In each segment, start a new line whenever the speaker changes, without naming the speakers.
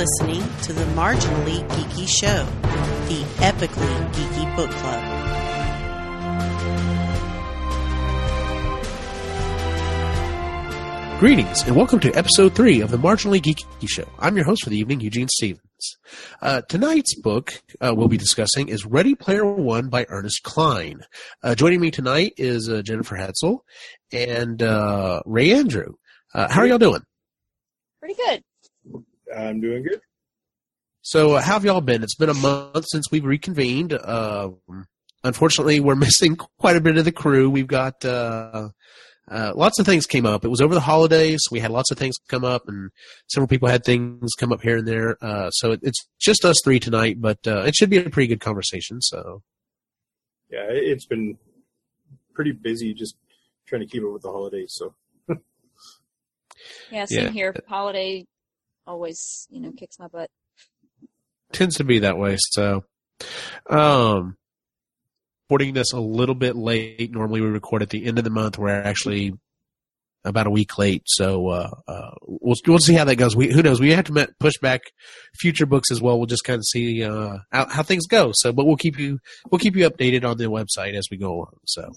listening to the Marginally Geeky Show, the epically geeky book club.
Greetings and welcome to episode three of the Marginally Geeky Show. I'm your host for the evening, Eugene Stevens. Uh, tonight's book uh, we'll be discussing is Ready Player One by Ernest Cline. Uh, joining me tonight is uh, Jennifer Hetzel and uh, Ray Andrew. Uh, how are y'all doing?
Pretty good.
I'm doing good.
So, how have y'all been? It's been a month since we've reconvened. unfortunately, we're missing quite a bit of the crew. We've got uh, lots of things came up. It was over the holidays. We had lots of things come up, and several people had things come up here and there. Uh, so it, it's just us three tonight, but uh, it should be a pretty good conversation. So,
yeah, it's been pretty busy just trying to keep up with the holidays. So,
yeah, same yeah. here. Holiday always, you know, kicks my butt.
Tends to be that way. So, um, recording this a little bit late. Normally we record at the end of the month. We're actually about a week late, so uh, uh, we'll we'll see how that goes. We, who knows? We have to push back future books as well. We'll just kind of see uh, how, how, things go. So, but we'll keep you we'll keep you updated on the website as we go along. So,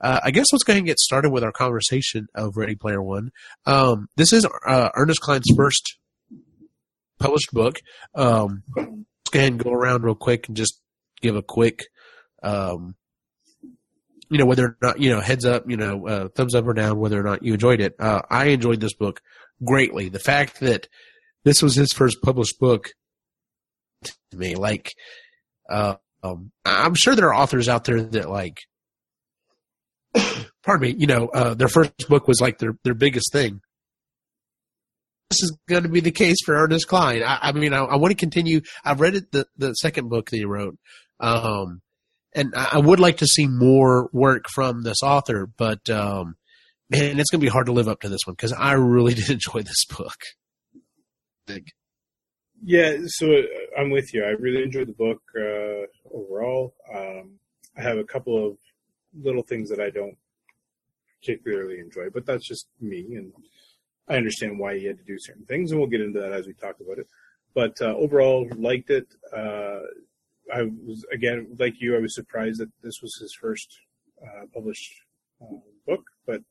uh, I guess let's go ahead and get started with our conversation of Ready Player One. Um, this is uh, Ernest Cline's first published book. Um, let's go ahead and go around real quick and just give a quick um, you know, whether or not, you know, heads up, you know, uh, thumbs up or down, whether or not you enjoyed it. Uh, I enjoyed this book greatly. The fact that this was his first published book to me, like, uh, um, I'm sure there are authors out there that like, pardon me, you know, uh, their first book was like their, their biggest thing. This is going to be the case for Ernest Cline. I, I mean, I, I, want to continue. I've read it, the, the second book that he wrote. Um, and I would like to see more work from this author, but um, man, it's going to be hard to live up to this one because I really did enjoy this book. Big.
Yeah, so uh, I'm with you. I really enjoyed the book uh, overall. Um, I have a couple of little things that I don't particularly enjoy, but that's just me, and I understand why he had to do certain things, and we'll get into that as we talk about it. But uh, overall, liked it. Uh, I was again like you. I was surprised that this was his first uh, published uh, book, but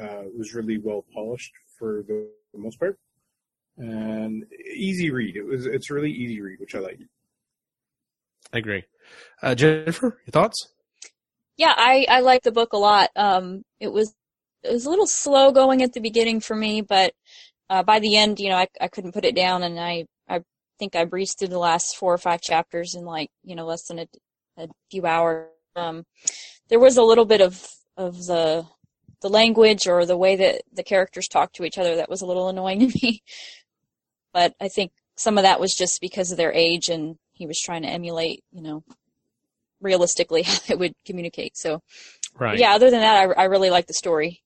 uh, it was really well polished for the, the, most part, and easy read. It was it's a really easy read, which I like.
I agree. Uh, Jennifer, your thoughts?
Yeah, I I like the book a lot. Um, it was it was a little slow going at the beginning for me, but uh, by the end, you know, I I couldn't put it down, and I I think I breezed through the last four or five chapters in like you know less than a, a few hours. Um, there was a little bit of of the the language or the way that the characters talk to each other that was a little annoying to me. But I think some of that was just because of their age and he was trying to emulate, you know, realistically how they would communicate. So, right. yeah, other than that, I, I really like the story.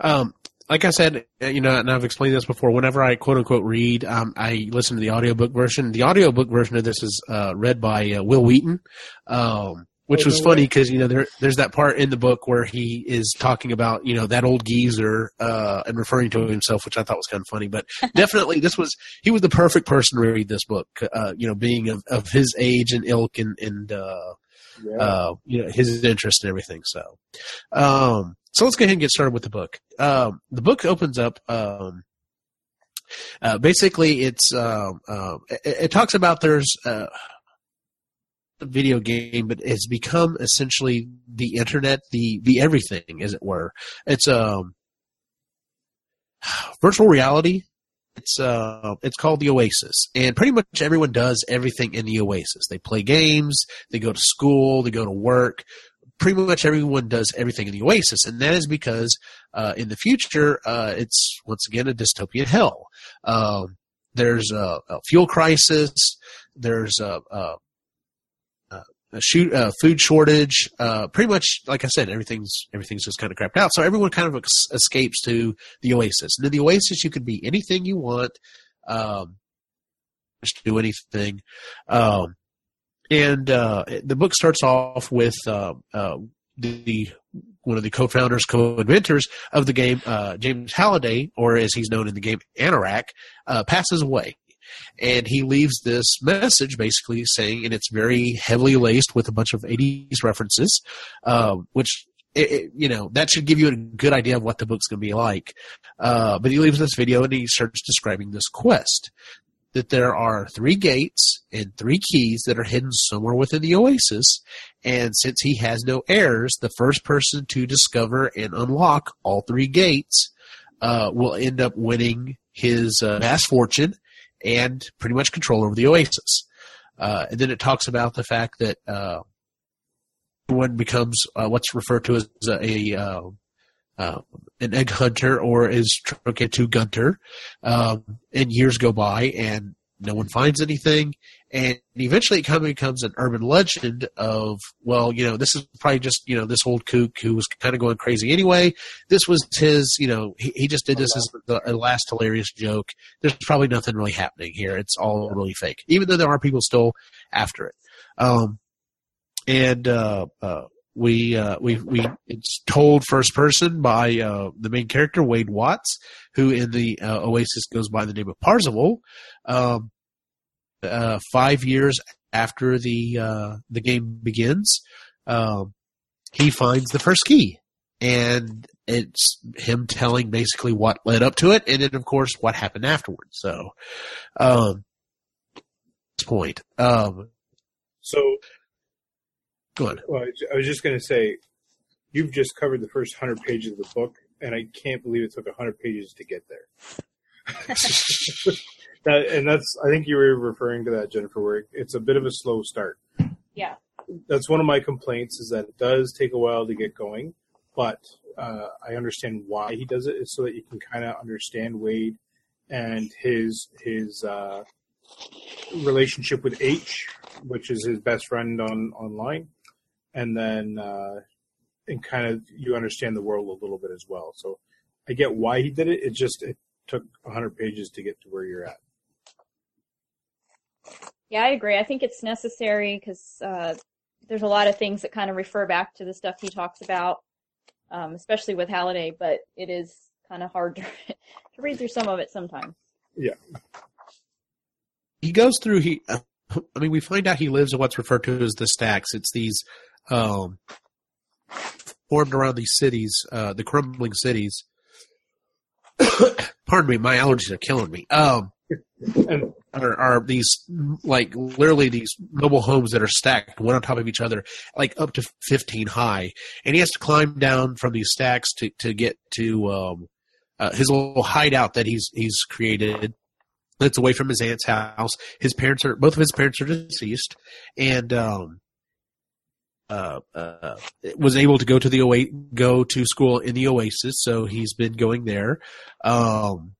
Um, like I said, uh, you know, and I've explained this before. Whenever I quote unquote read, um, I listen to the audiobook version. The audiobook version of this is uh, read by uh, Wil Wheaton, um, which oh, was funny because you know there, there's that part in the book where he is talking about you know that old geezer uh, and referring to himself, which I thought was kind of funny. But definitely, this was he was the perfect person to read this book. Uh, you know, being of, of his age and ilk and and uh, yeah. you know his interest and everything. So. Um, so let's go ahead and get started with the book. Um, the book opens up. Um, uh, basically, it's um, uh, it, it, talks about there's a video game, but it's become essentially the internet, the the everything, as it were. It's um, virtual reality. It's uh, it's called the Oasis, and pretty much everyone does everything in the Oasis. They play games, they go to school, they go to work, pretty much everyone does everything in the Oasis, and that is because uh, in the future uh, it's once again a dystopian hell. Uh, there's a, a, fuel crisis. There's a, a, a shoot, food shortage. Uh, pretty much, like I said, everything's everything's just kind of crapped out. So everyone kind of ex- escapes to the Oasis. And in the Oasis, you can be anything you want. Um, just do anything. Um, and uh, the book starts off with uh, uh, the one of the co-founders, co-inventors of the game, uh, James Halliday, or as he's known in the game, Anorak, uh, passes away. And he leaves this message basically saying, and it's very heavily laced with a bunch of 80s references, uh, which, it, it, you know, that should give you a good idea of what the book's going to be like. Uh, but he leaves this video and he starts describing this quest that there are three gates and three keys that are hidden somewhere within the oasis. And since he has no heirs, the first person to discover and unlock all three gates uh, will end up winning his uh, vast fortune and pretty much control over the oasis. Uh, and then it talks about the fact that uh, one becomes uh, what's referred to as a, a uh, an egg hunter or is to Gunter. Um, and years go by and no one finds anything. And eventually it kind of becomes an urban legend of, well, you know, this is probably just, you know, this old kook who was kind of going crazy anyway. This was his, you know, he, he just did this as the last hilarious joke. There's probably nothing really happening here. It's all really fake, even though there are people still after it. Um, and, uh, uh, we uh, we we it's told first person by uh, the main character Wade Watts, who in the uh, Oasis goes by the name of Parzival. Um, uh, five years after the uh, the game begins, um, he finds the first key, and it's him telling basically what led up to it, and then of course what happened afterwards. So, um, this point, um,
So
go on.
Well, I was just going to say, you've just covered the first hundred pages of the book, and I can't believe it took hundred pages to get there. that, and that's, I think you were referring to that, Jennifer, where it's a bit of a slow start.
Yeah.
That's one of my complaints is that it does take a while to get going, but uh, I understand why he does it. it. Is so that you can kind of understand Wade and his his uh, relationship with H, which is his best friend on online, and then uh, and kind of you understand the world a little bit as well. So I get why he did it. It just it took 100 pages to get to where you're at.
Yeah, I agree. I think it's necessary because uh, there's a lot of things that kind of refer back to the stuff he talks about, um, especially with Halliday. But it is kind of hard to, to read through some of it sometimes.
Yeah.
he goes through he i mean we find out he lives in what's referred to as the stacks it's these um formed around these cities uh the crumbling cities. Pardon me my allergies are killing me. Um
And
are, are these like literally these mobile homes that are stacked one on top of each other like up to 15 high. And he has to climb down from these stacks to to get to um uh, his little hideout that he's he's created. That's away from his aunt's house. His parents are both of his parents are deceased, and um, uh, uh, was able to go to the go to school in the Oasis. So he's been going there. Um,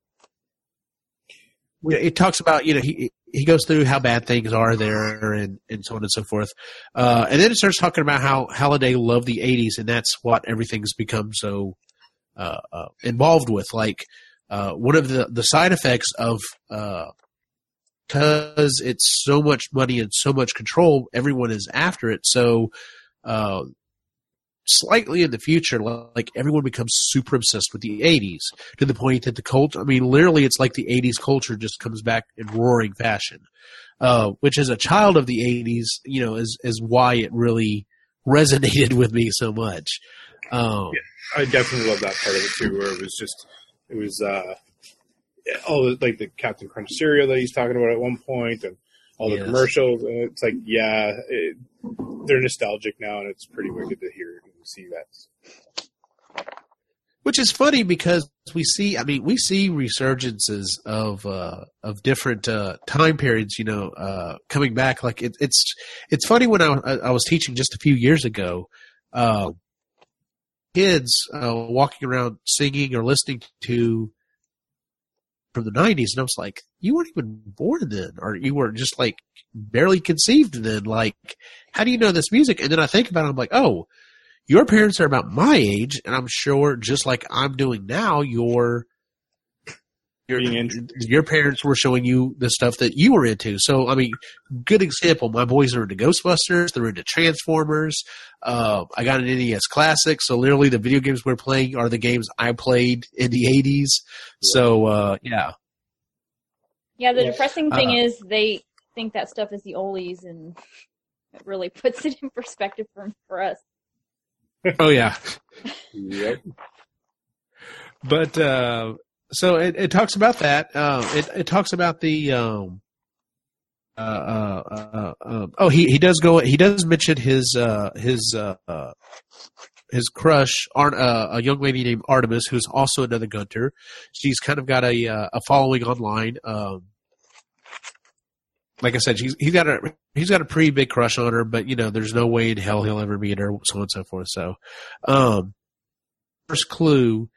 it talks about you know he he goes through how bad things are there and and so on and so forth, uh, and then it starts talking about how Halliday loved the '80s and that's what everything's become so uh, uh, involved with, like uh, one of the, the side effects of because it's so much money and so much control, everyone is after it. So, uh, slightly in the future, like everyone becomes super obsessed with the 80s to the point that the culture, I mean, literally, it's like the 80s culture just comes back in roaring fashion. Uh, which as a child of the 80s, you know, is, is why it really resonated with me so much. Um,
I definitely love that part of it too, where it was just it was uh all the, like the Captain Crunch cereal that he's talking about at one point, and all the
Yes.
commercials. And it's like, yeah, it, they're nostalgic now, and it's pretty wicked to hear and see that.
which is funny because we see i mean we see resurgences of uh of different uh time periods you know uh coming back like it, it's it's funny when i i was teaching just a few years ago uh kids uh walking around singing or listening to from the 90s and i was like you weren't even born then or you were just like barely conceived then like how do you know this music? And then i think about it i'm like oh your parents are about my age, and I'm sure just like I'm doing now, you're your,
Being introduced.
your parents were showing you the stuff that you were into. So, I mean, good example. My boys are into Ghostbusters. They're into Transformers. Uh, I got an NES Classic. So, literally, the video games we're playing are the games I played in the 80s. So, uh, yeah.
Yeah, the
Yeah.
depressing thing
Uh,
is they think that stuff is the oldies, and it really puts it in perspective for for us.
Oh, yeah.
Yep.
But, uh, so it, it talks about that. Um, it, it talks about the, um, uh, uh, uh, uh, oh, he, he does go, he does mention his, uh, his, uh, uh, his crush, a young lady named Artemis, who's also another Gunter. She's kind of got a, a following online. Um, like I said, she's, he's got a, he's got a pretty big crush on her, but you know, there's no way in hell he'll ever meet her, so on and so forth. So, um, first clue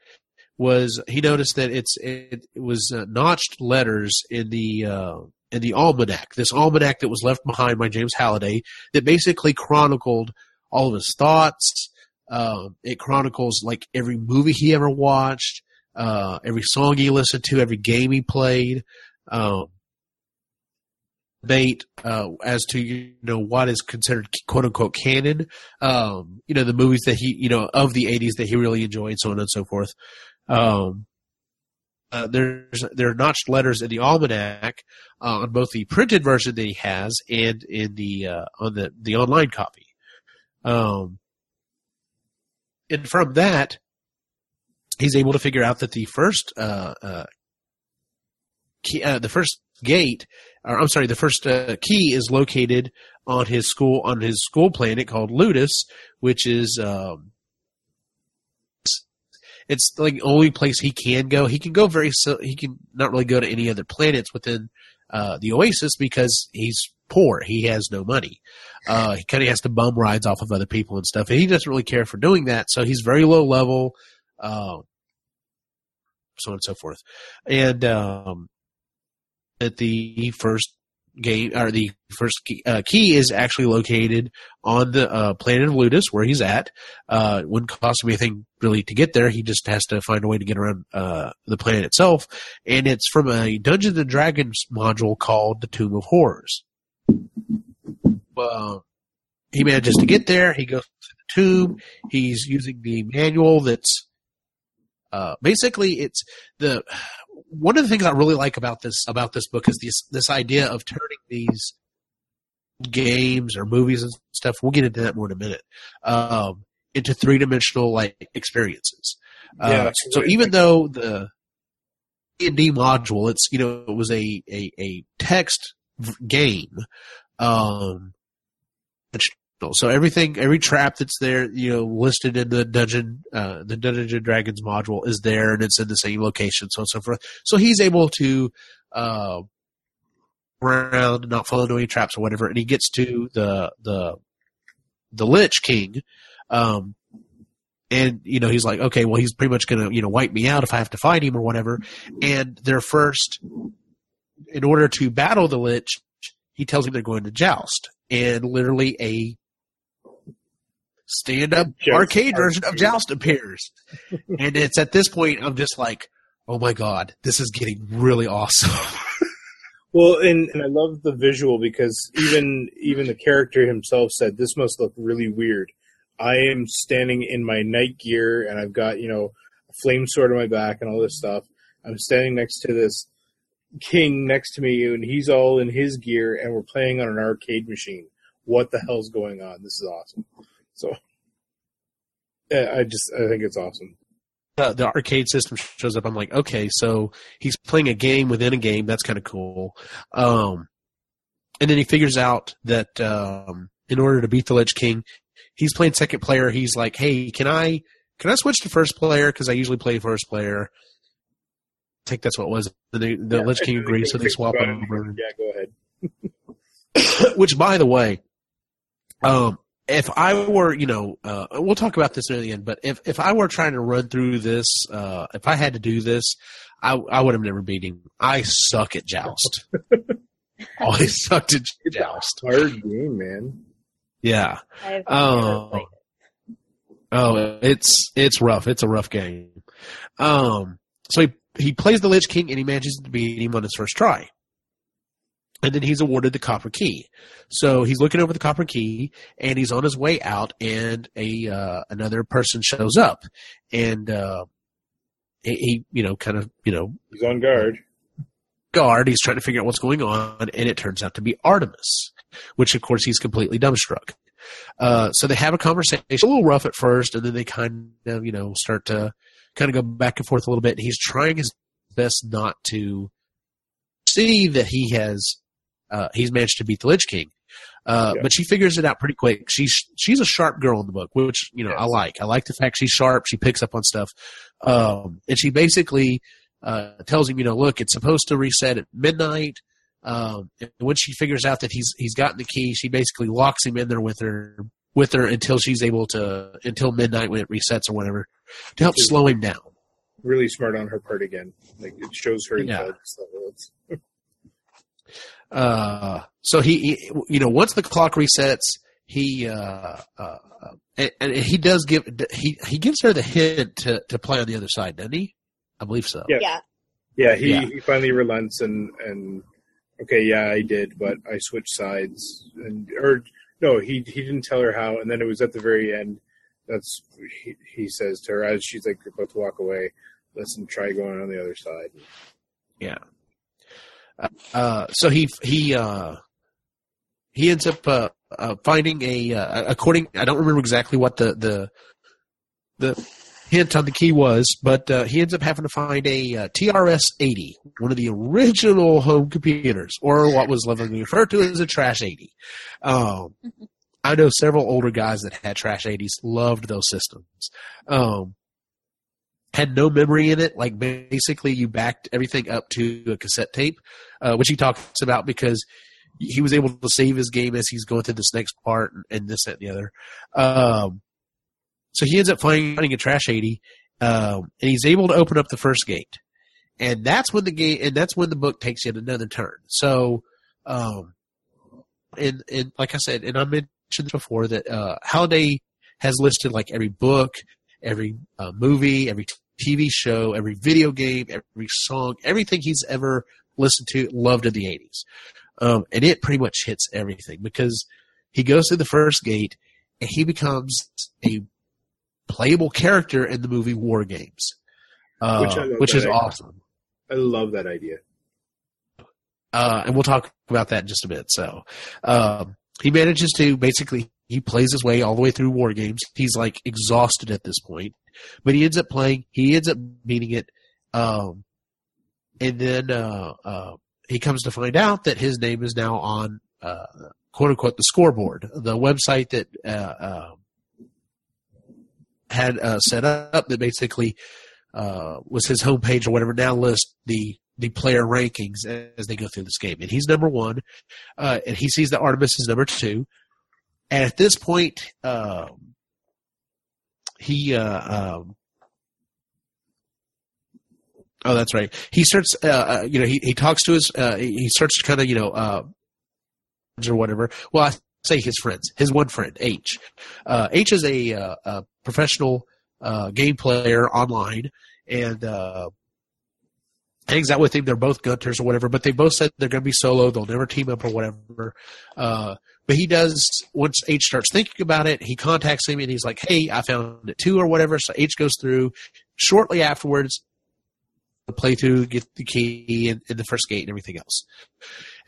was he noticed that it's it, it was uh, notched letters in the uh, in the almanac. This almanac that was left behind by James Halliday that basically chronicled all of his thoughts. Um, it chronicles like every movie he ever watched, uh, every song he listened to, every game he played. Um, debate uh, as to you know what is considered quote unquote canon. Um, you know the movies that he you know of the '80s that he really enjoyed, so on and so forth. Um, uh, there's there are notched letters in the almanac uh, on both the printed version that he has and in the uh, on the the online copy. Um, and from that, he's able to figure out that the first uh, uh, key, uh, the first gate, or I'm sorry, the first key is located on his school on his school planet called Ludus, which is um, it's like only place he can go. He can go very so he can not really go to any other planets within uh, the Oasis because he's poor. He has no money. Uh, he kind of has to bum rides off of other people and stuff, and he doesn't really care for doing that. So he's very low level, uh, so on and so forth. And um, at the first game or the first key, uh, key is actually located on the uh, planet of Ludus where he's at. Uh, wouldn't cost him anything really to get there. He just has to find a way to get around uh, the planet itself, and it's from a Dungeons and Dragons module called the Tomb of Horrors. Well, he manages to get there. He goes to the tomb. He's using the manual that's uh, basically it's the one of the things I really like about this about this book is this this idea of turning these games or movies and stuff. We'll get into that more in a minute. Um, into three dimensional like experiences. Uh,
Yeah, that's
so even though the D and D module, it's you know it was a a, a text game. Um, so everything, every trap that's there, you know, listed in the dungeon, uh, the Dungeons and Dragons module is there, and it's in the same location, so on and so forth. So he's able to uh, around, not fall into any traps or whatever, and he gets to the the the Lich King, um, and you know he's like, okay, well he's pretty much gonna you know wipe me out if I have to fight him or whatever. And their first, in order to battle the Lich, he tells him they're going to joust, and literally a stand up arcade version of. Joust appears. and it's at this point I'm just like, oh my god, this is getting really awesome.
Well, and, and I love the visual because even even the character himself said this must look really weird. I am standing in my knight gear and I've got you know a flame sword on my back and all this stuff. I'm standing next to this king next to me and he's all in his gear and we're playing on an arcade machine. What the hell's going on? This is awesome. So, yeah, I just I think it's awesome.
the, the arcade system shows up, I'm like, okay, so he's playing a game within a game. That's kind of cool. Um, and then he figures out that um, in order to beat the Lich King, he's playing second player. He's like, hey, can I can I switch to first player because I usually play first player. I think that's what it was. The, the
Yeah,
Lich King agrees, so they swap
about
it
it.
over.
Yeah, go ahead.
Which, by the way, um, if I were, you know, uh, we'll talk about this near the end, but if, if I were trying to run through this, uh, if I had to do this, I, I would have never beat him. I suck at joust. Always sucked at joust.
Hard game, man.
Yeah.
I've
Oh.
it.
Oh, it's it's rough. It's a rough game. Um, so he he plays the Lich King and he manages to beat him on his first try. And then he's awarded the copper key. So he's looking over the copper key and he's on his way out and a uh, another person shows up and uh, he, he you know kind of you know
He's on guard.
guard. He's trying to figure out what's going on, and it turns out to be Artemis, which of course he's completely dumbstruck. Uh, so they have a conversation, a little rough at first, and then they kind of, you know, start to kind of go back and forth a little bit. And he's trying his best not to see that he has, uh, he's managed to beat the Lich King. Uh,
Yeah.
but she figures it out pretty quick. She's, she's a sharp girl in the book, which, you know, I like. I like the fact she's sharp. She picks up on stuff. Um, and she basically, uh, tells him, you know, look, it's supposed to reset at midnight. Um, and when she figures out that he's he's gotten the key, she basically locks him in there with her with her until she's able to until midnight when it resets or whatever to help slow him down.
Really smart on her part again. Like it shows her
Yeah.
intelligence level. It's-
Uh, so he, he, you know, once the clock resets, he uh, uh, and, and he does give he he gives her the hint to to play on the other side, doesn't he? I believe so.
Yeah.
Yeah.
Yeah, he,
Yeah.
he finally relents and and okay, yeah, I did, but I switched sides and or no, he he didn't tell her how, and then it was at the very end. That's he, he says to her as she's like about to walk away. Listen, try going on the other side.
Yeah. Uh, so he he uh, he ends up uh, uh, finding a uh, according I don't remember exactly what the the the hint on the key was, but uh, he ends up having to find a uh, TRS eighty, one of the original home computers, or what was lovingly referred to as a trash eighty. Um, I know several older guys that had trash eighties, loved those systems. Um, had no memory in it. Like basically, you backed everything up to a cassette tape, uh, which he talks about because he was able to save his game as he's going through this next part and, this that, and the other. Um, so he ends up finding a trash eighty, um, and he's able to open up the first gate, and that's when the game and that's when the book takes yet another turn. So, um, and and like I said, and I mentioned before that uh, Halliday has listed like every book, every uh, movie, every TV show, every video game, every song, everything he's ever listened to, loved in the 80s. Um, and it pretty much hits everything because he goes through the first gate and he becomes a playable character in the movie War Games, uh,
Which
which is
idea.
awesome.
I love that idea.
uh, and we'll talk about that in just a bit. So, um, he manages to basically he plays his way all the way through war games. He's like exhausted at this point, but he ends up playing. He ends up beating it, um, and then uh, uh, he comes to find out that his name is now on uh, quote unquote the scoreboard, the website that uh, uh, had uh, set up that basically uh, was his homepage or whatever. Now lists the the player rankings as they go through this game, and he's number one, uh, and he sees that Artemis is number two, and at this point, um, he uh, um, oh, that's right. He starts, uh, uh, you know, he he talks to his, uh, he starts to kind of, you know, uh, or whatever. Well, I say his friends, his one friend H. Uh, H is a, uh, a professional uh, game player online, and uh, hangs out with him. They're both gunters or whatever, but they both said they're going to be solo. They'll never team up or whatever. But he does, once H starts thinking about it, he contacts him and he's like, hey, I found it too or whatever. So H goes through. Shortly afterwards, the playthrough, get the key and, and the first gate and everything else.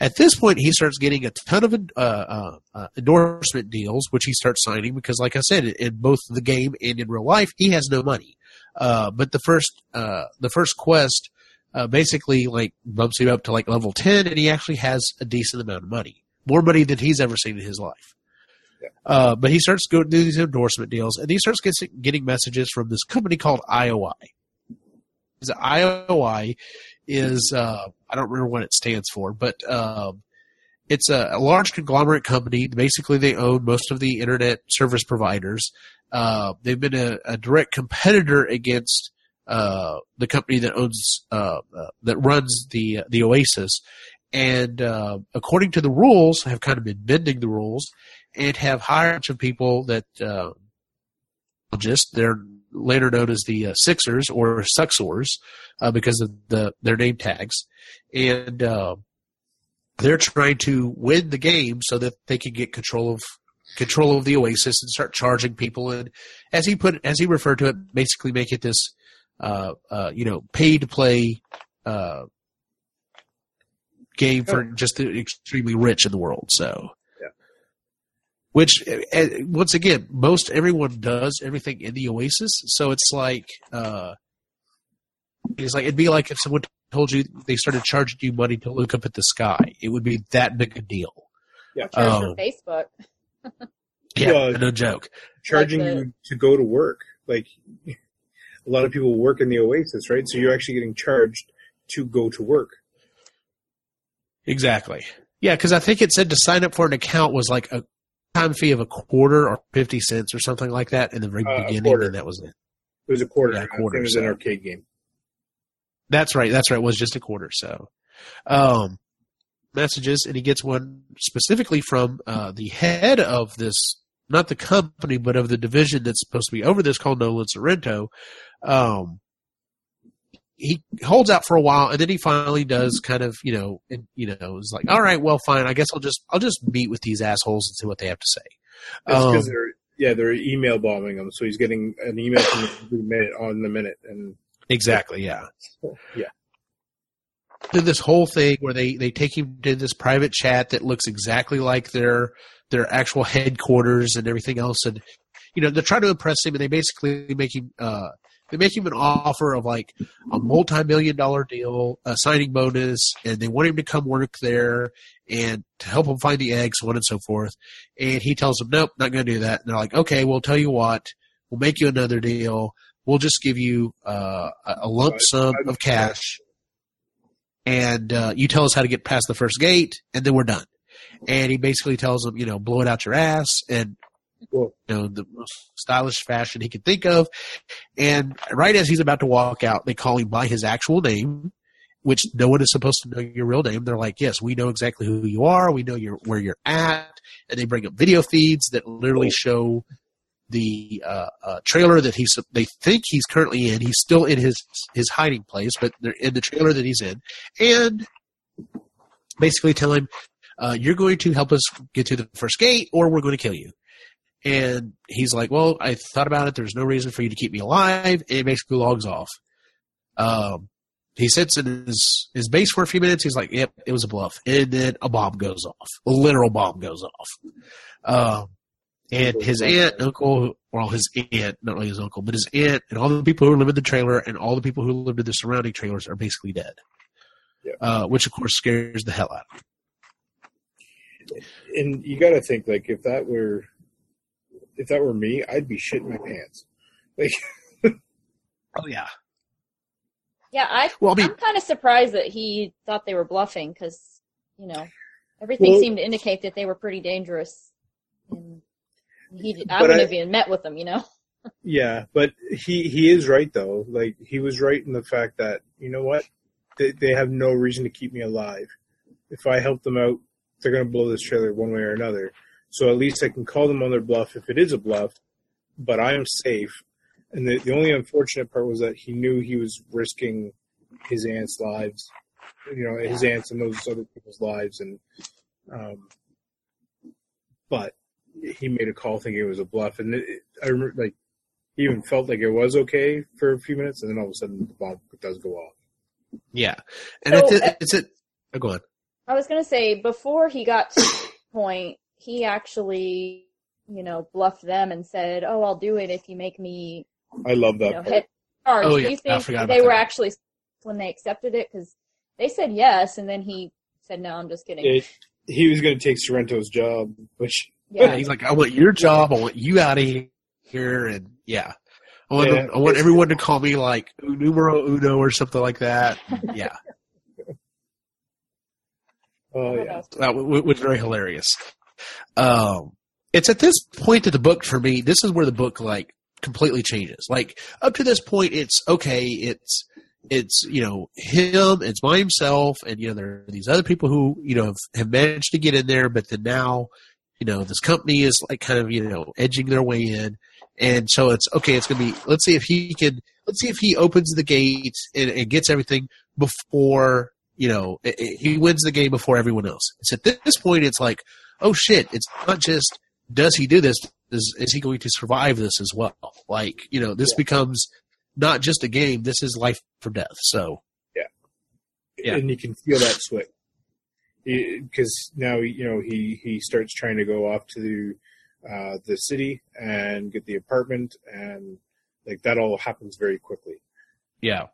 At this point, he starts getting a ton of uh, uh, uh, endorsement deals, which he starts signing because, like I said, in, both the game and in real life, he has no money. Uh, but the first, uh, the first quest, uh, basically like bumps him up to like level 10 and he actually has a decent amount of money. More money than he's ever seen in his life.
Yeah.
Uh, but he starts going do these endorsement deals and he starts gets, getting messages from this company called IOI. The IOI is, uh, I don't remember what it stands for, but, um, it's a, a large conglomerate company. Basically, they own most of the internet service providers. Uh, they've been a, a direct competitor against uh, the company that owns uh, uh, that runs the the Oasis, and uh, according to the rules, have kind of been bending the rules and have hired of people that uh, just they're later known as the uh, Sixers or Suxors uh, because of the their name tags, and uh, they're trying to win the game so that they can get control of control of the Oasis and start charging people. And as he put, as he referred to it, basically make it this, uh, uh, you know, pay to play game for just the extremely rich in the world. So.
Yeah.
Which, uh, once again, most everyone does everything in the Oasis, so it's like, uh, it's like it'd be like if someone told you they started charging you money to look up at the sky. It would be that big a deal.
Yeah.
Charge for Facebook.
Yeah,
Well,
no joke.
charging
Like the-
you to go to work. Like a lot of people work in the Oasis, right? So you're actually getting charged to go to work.
Exactly. Yeah, because I think it said to sign up for an account was like a time fee of a quarter or fifty cents or something like that in the very
Uh,
beginning, and that was it.
It was a quarter.
Yeah,
think
quarter,
It was
so.
an arcade game.
That's right. That's right. It was just a quarter. So, um, messages, and he gets one specifically from uh, the head of this, not the company, but of the division that's supposed to be over this, called Nolan Sorrento. Um, he holds out for a while, and then he finally does kind of, you know, and you know, is like, all right, well, fine. I guess I'll just, I'll just meet with these assholes and see what they have to say. Um,
they're yeah they're email bombing him, so he's getting an email from every minute on the minute, and
Exactly. Yeah.
yeah,
to this whole thing where they they take him to this private chat that looks exactly like their their actual headquarters and everything else and you know they're trying to impress him and they basically make him uh they make him an offer of like a multi-million dollar deal a signing bonus and they want him to come work there and to help him find the eggs so on and so forth. And he tells them nope not going to do that. And they're like okay we'll tell you what we'll make you another deal. We'll just give you uh, a lump sum of cash. And uh, you tell us how to get past the first gate, and then we're done. And he basically tells them, you know, blow it out your ass, and you know the most stylish fashion he could think of. And right as he's about to walk out, they call him by his actual name, which no one is supposed to know your real name. They're like, yes, we know exactly who you are, we know you're where you're at, and they bring up video feeds that literally show the uh, uh, trailer that he's they think he's currently in. He's still in his his hiding place, but they're in the trailer that he's in, and basically tell him, uh, "You're going to help us get to the first gate, or we're going to kill you." And he's like, "Well, I thought about it. There's no reason for you to keep me alive." And he basically logs off. Um, he sits in his his base for a few minutes. He's like, "Yep, it was a bluff." And then a bomb goes off. A literal bomb goes off. Um, and his aunt, uncle, well, his aunt, not really his uncle, but his aunt, and all the people who live in the trailer, and all the people who lived in the surrounding trailers are basically dead.
Yeah.
Uh, which of course scares the hell out of him.
and you got to think like if that were if that were me, I'd be shitting my pants. Like
Oh yeah.
Yeah, I,
Well, I mean-
I'm kind of surprised that he thought they were bluffing because, you know, everything
Well-
seemed to indicate that they were pretty dangerous. And he, I wouldn't
I-
have even met with them, you know.
Yeah, but he he is right though. Like he was right in the fact that you know what, they they have no reason to keep me alive. If I help them out, they're gonna blow this trailer one way or another. So at least I can call them on their bluff if it is a bluff. But I am safe. And the the only unfortunate part was that he knew he was risking his aunt's lives, you know, his aunt's and those other people's lives, and um, but he made a call thinking it was a bluff, and it, I remember like he even felt like it was okay for a few minutes, and then all of a sudden the bomb does go off.
Yeah. And
So,
it's,
uh,
it's it. Oh, go on.
I was going to say, before he got to the point, he actually, you know, bluffed them and said, oh, I'll do it if you make me,
I love that.
you know,
part.
hit charge.
Oh,
Do
yeah,
you
I
think
forgot
they
about
were
that.
actually when they accepted it? Because they said yes, and then he said, no, I'm just kidding.
It, he was going to take Sorrento's job, which
Yeah.
yeah.
He's like, I want your job. I want you out of here. And yeah. I want,
Yeah.
I want everyone to call me like numero uno or something like that. Yeah.
oh yeah,
that w- was very hilarious. Um, it's at this point that the book for me, this is where the book like completely changes. Like up to this point, it's okay. It's it's you know him. It's by himself, and you know there are these other people who you know have, have managed to get in there, but then now you know this company is like kind of you know edging their way in, and so it's okay. It's to be. Let's see if he can. Let's see if he opens the gate and, and gets everything before you know it, it, he wins the game before everyone else. It's at this point, it's like, oh shit! It's not just does he do this? Is is he going to survive this as well? Like you know, this
Yeah.
becomes not just a game. This is life or death. So Yeah. yeah.
and you can feel that switch because now you know he he starts trying to go off to uh, the city and get the apartment, and like that all happens very quickly.
Yeah.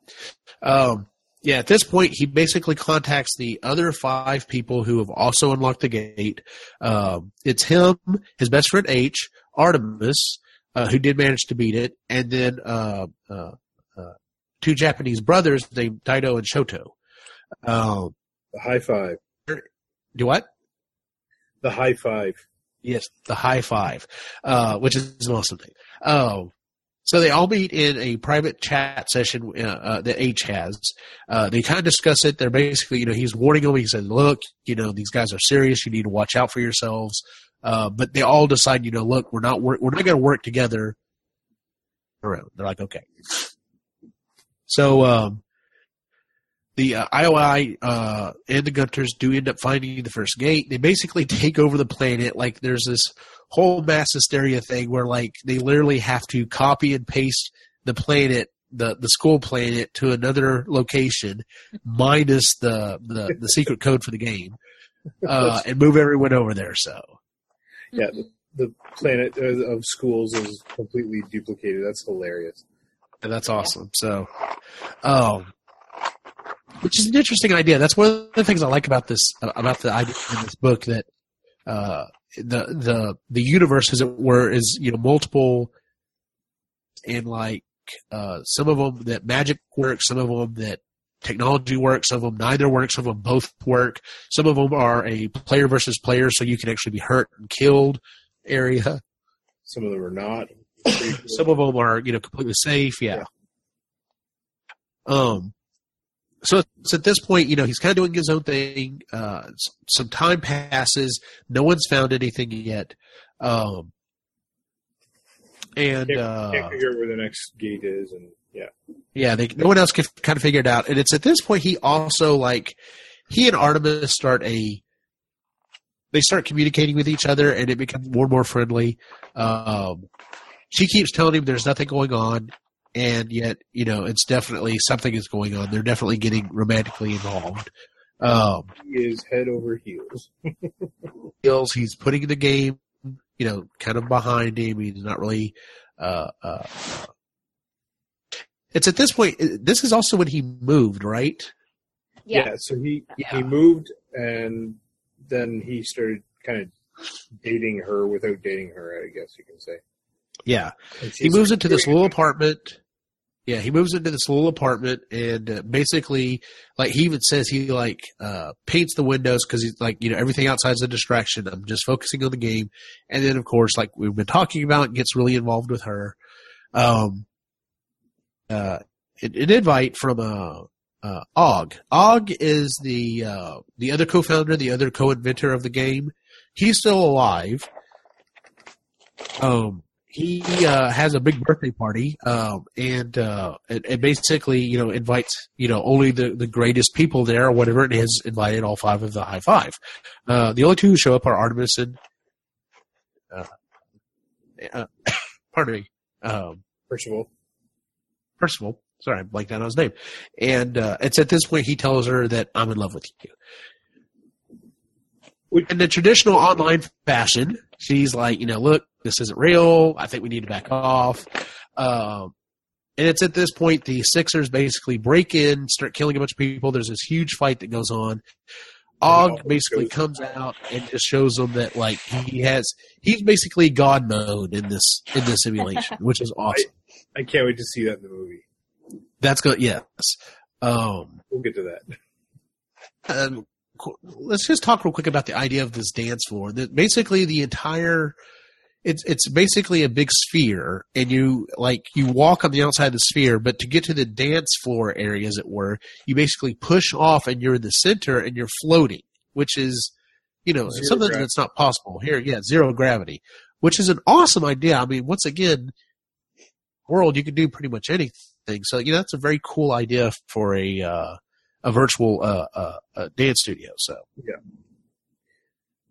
Um, yeah, at this point, he basically contacts the other five people who have also unlocked the gate. Um, it's him, his best friend H, Artemis, uh, who did manage to beat it, and then uh, uh, uh, two Japanese brothers named Daito and Shoto. Um,
The high five,
do what?
the high five.
Yes, the high five, uh, which is an awesome thing. Um, so they all meet in a private chat session uh, uh, that H has. Uh, they kind of discuss it. They're basically, you know, he's warning them. He said, "Look, you know, these guys are serious. You need to watch out for yourselves." Uh, but they all decide, you know, look, we're not we're not going to work together. They're like, okay. So um, the uh, IOI uh, and the Gunters do end up finding the first gate. They basically take over the planet. Like there's this whole mass hysteria thing where like they literally have to copy and paste the planet, the the school planet, to another location, minus the the, the secret code for the game, uh, and move everyone over there. So
Yeah, the, the planet uh, of schools is completely duplicated. That's hilarious.
And that's awesome. So, um, which is an interesting idea. That's one of the things I like about this about the idea in this book that uh, the the the universe, as it were, is you know multiple, and like uh, some of them that magic works, some of them that technology works, some of them neither work, some of them both work. Some of them are a player versus player, so you can actually be hurt and killed area.
Some of them are not.
Some of them are, you know, completely safe. Yeah. Um. So it's at this point, you know, he's kind of doing his own thing. Uh, some time passes. No one's found anything yet. Um. And
Can't,
uh,
can't figure out where the next gate is, and yeah,
yeah, they, no one else can kind of figure it out. And it's at this point he also like he and Artemis start a they start communicating with each other, and it becomes more and more friendly. Um, she keeps telling him there's nothing going on, and yet you know it's definitely something is going on. They're definitely getting romantically involved. Um,
he is head over heels.
skills. He's putting the game, you know, kind of behind him. He's not really. Uh, uh, it's at this point. This is also when he moved, right?
Yeah.
so he
Yeah.
he moved, and then he started kind of dating her without dating her. I guess you can say.
Yeah. He moves
like,
into this little apartment. Yeah, he moves into this little apartment, and uh, basically, like he even says, he like uh, paints the windows because he's like, you know, everything outside's a distraction. I'm just focusing on the game, and then of course, like we've been talking about, gets really involved with her. Um, uh, an, an invite from uh, uh, Og. Og is the uh, the other co-founder, the other co-inventor of the game. He's still alive. Um, he uh, has a big birthday party, um, and, uh, and and basically, you know, invites you know only the, the greatest people there, or whatever. And has invited all five of the high five. Uh, the only two who show up are Artemis and, uh, uh, pardon me, um,
Parzival.
Parzival. Sorry, I blanked out on his name. And uh, it's at this point he tells her that I'm in love with you. In the traditional online fashion, she's like, you know, look, this isn't real. I think we need to back off. Um, and it's at this point the Sixers basically break in, start killing a bunch of people. There's this huge fight that goes on. Og basically comes out and just shows them that like he has he's basically God mode in this in this simulation, which is awesome.
I can't wait to see that in the movie.
That's good. Yes. Um,
We'll get to that.
um, let's just talk real quick about the idea of this dance floor. That basically the entire it's it's basically a big sphere, and you like you walk on the outside of the sphere, but to get to the dance floor area, as it were, you basically push off, and you're in the center, and you're floating, which is you know
Zero
something
gravity.
that's not possible here. Yeah, zero gravity, which is an awesome idea. I mean, once again, world, you can do pretty much anything. So you know that's a very cool idea for a uh, a virtual uh, uh, uh, dance studio. So
Yeah.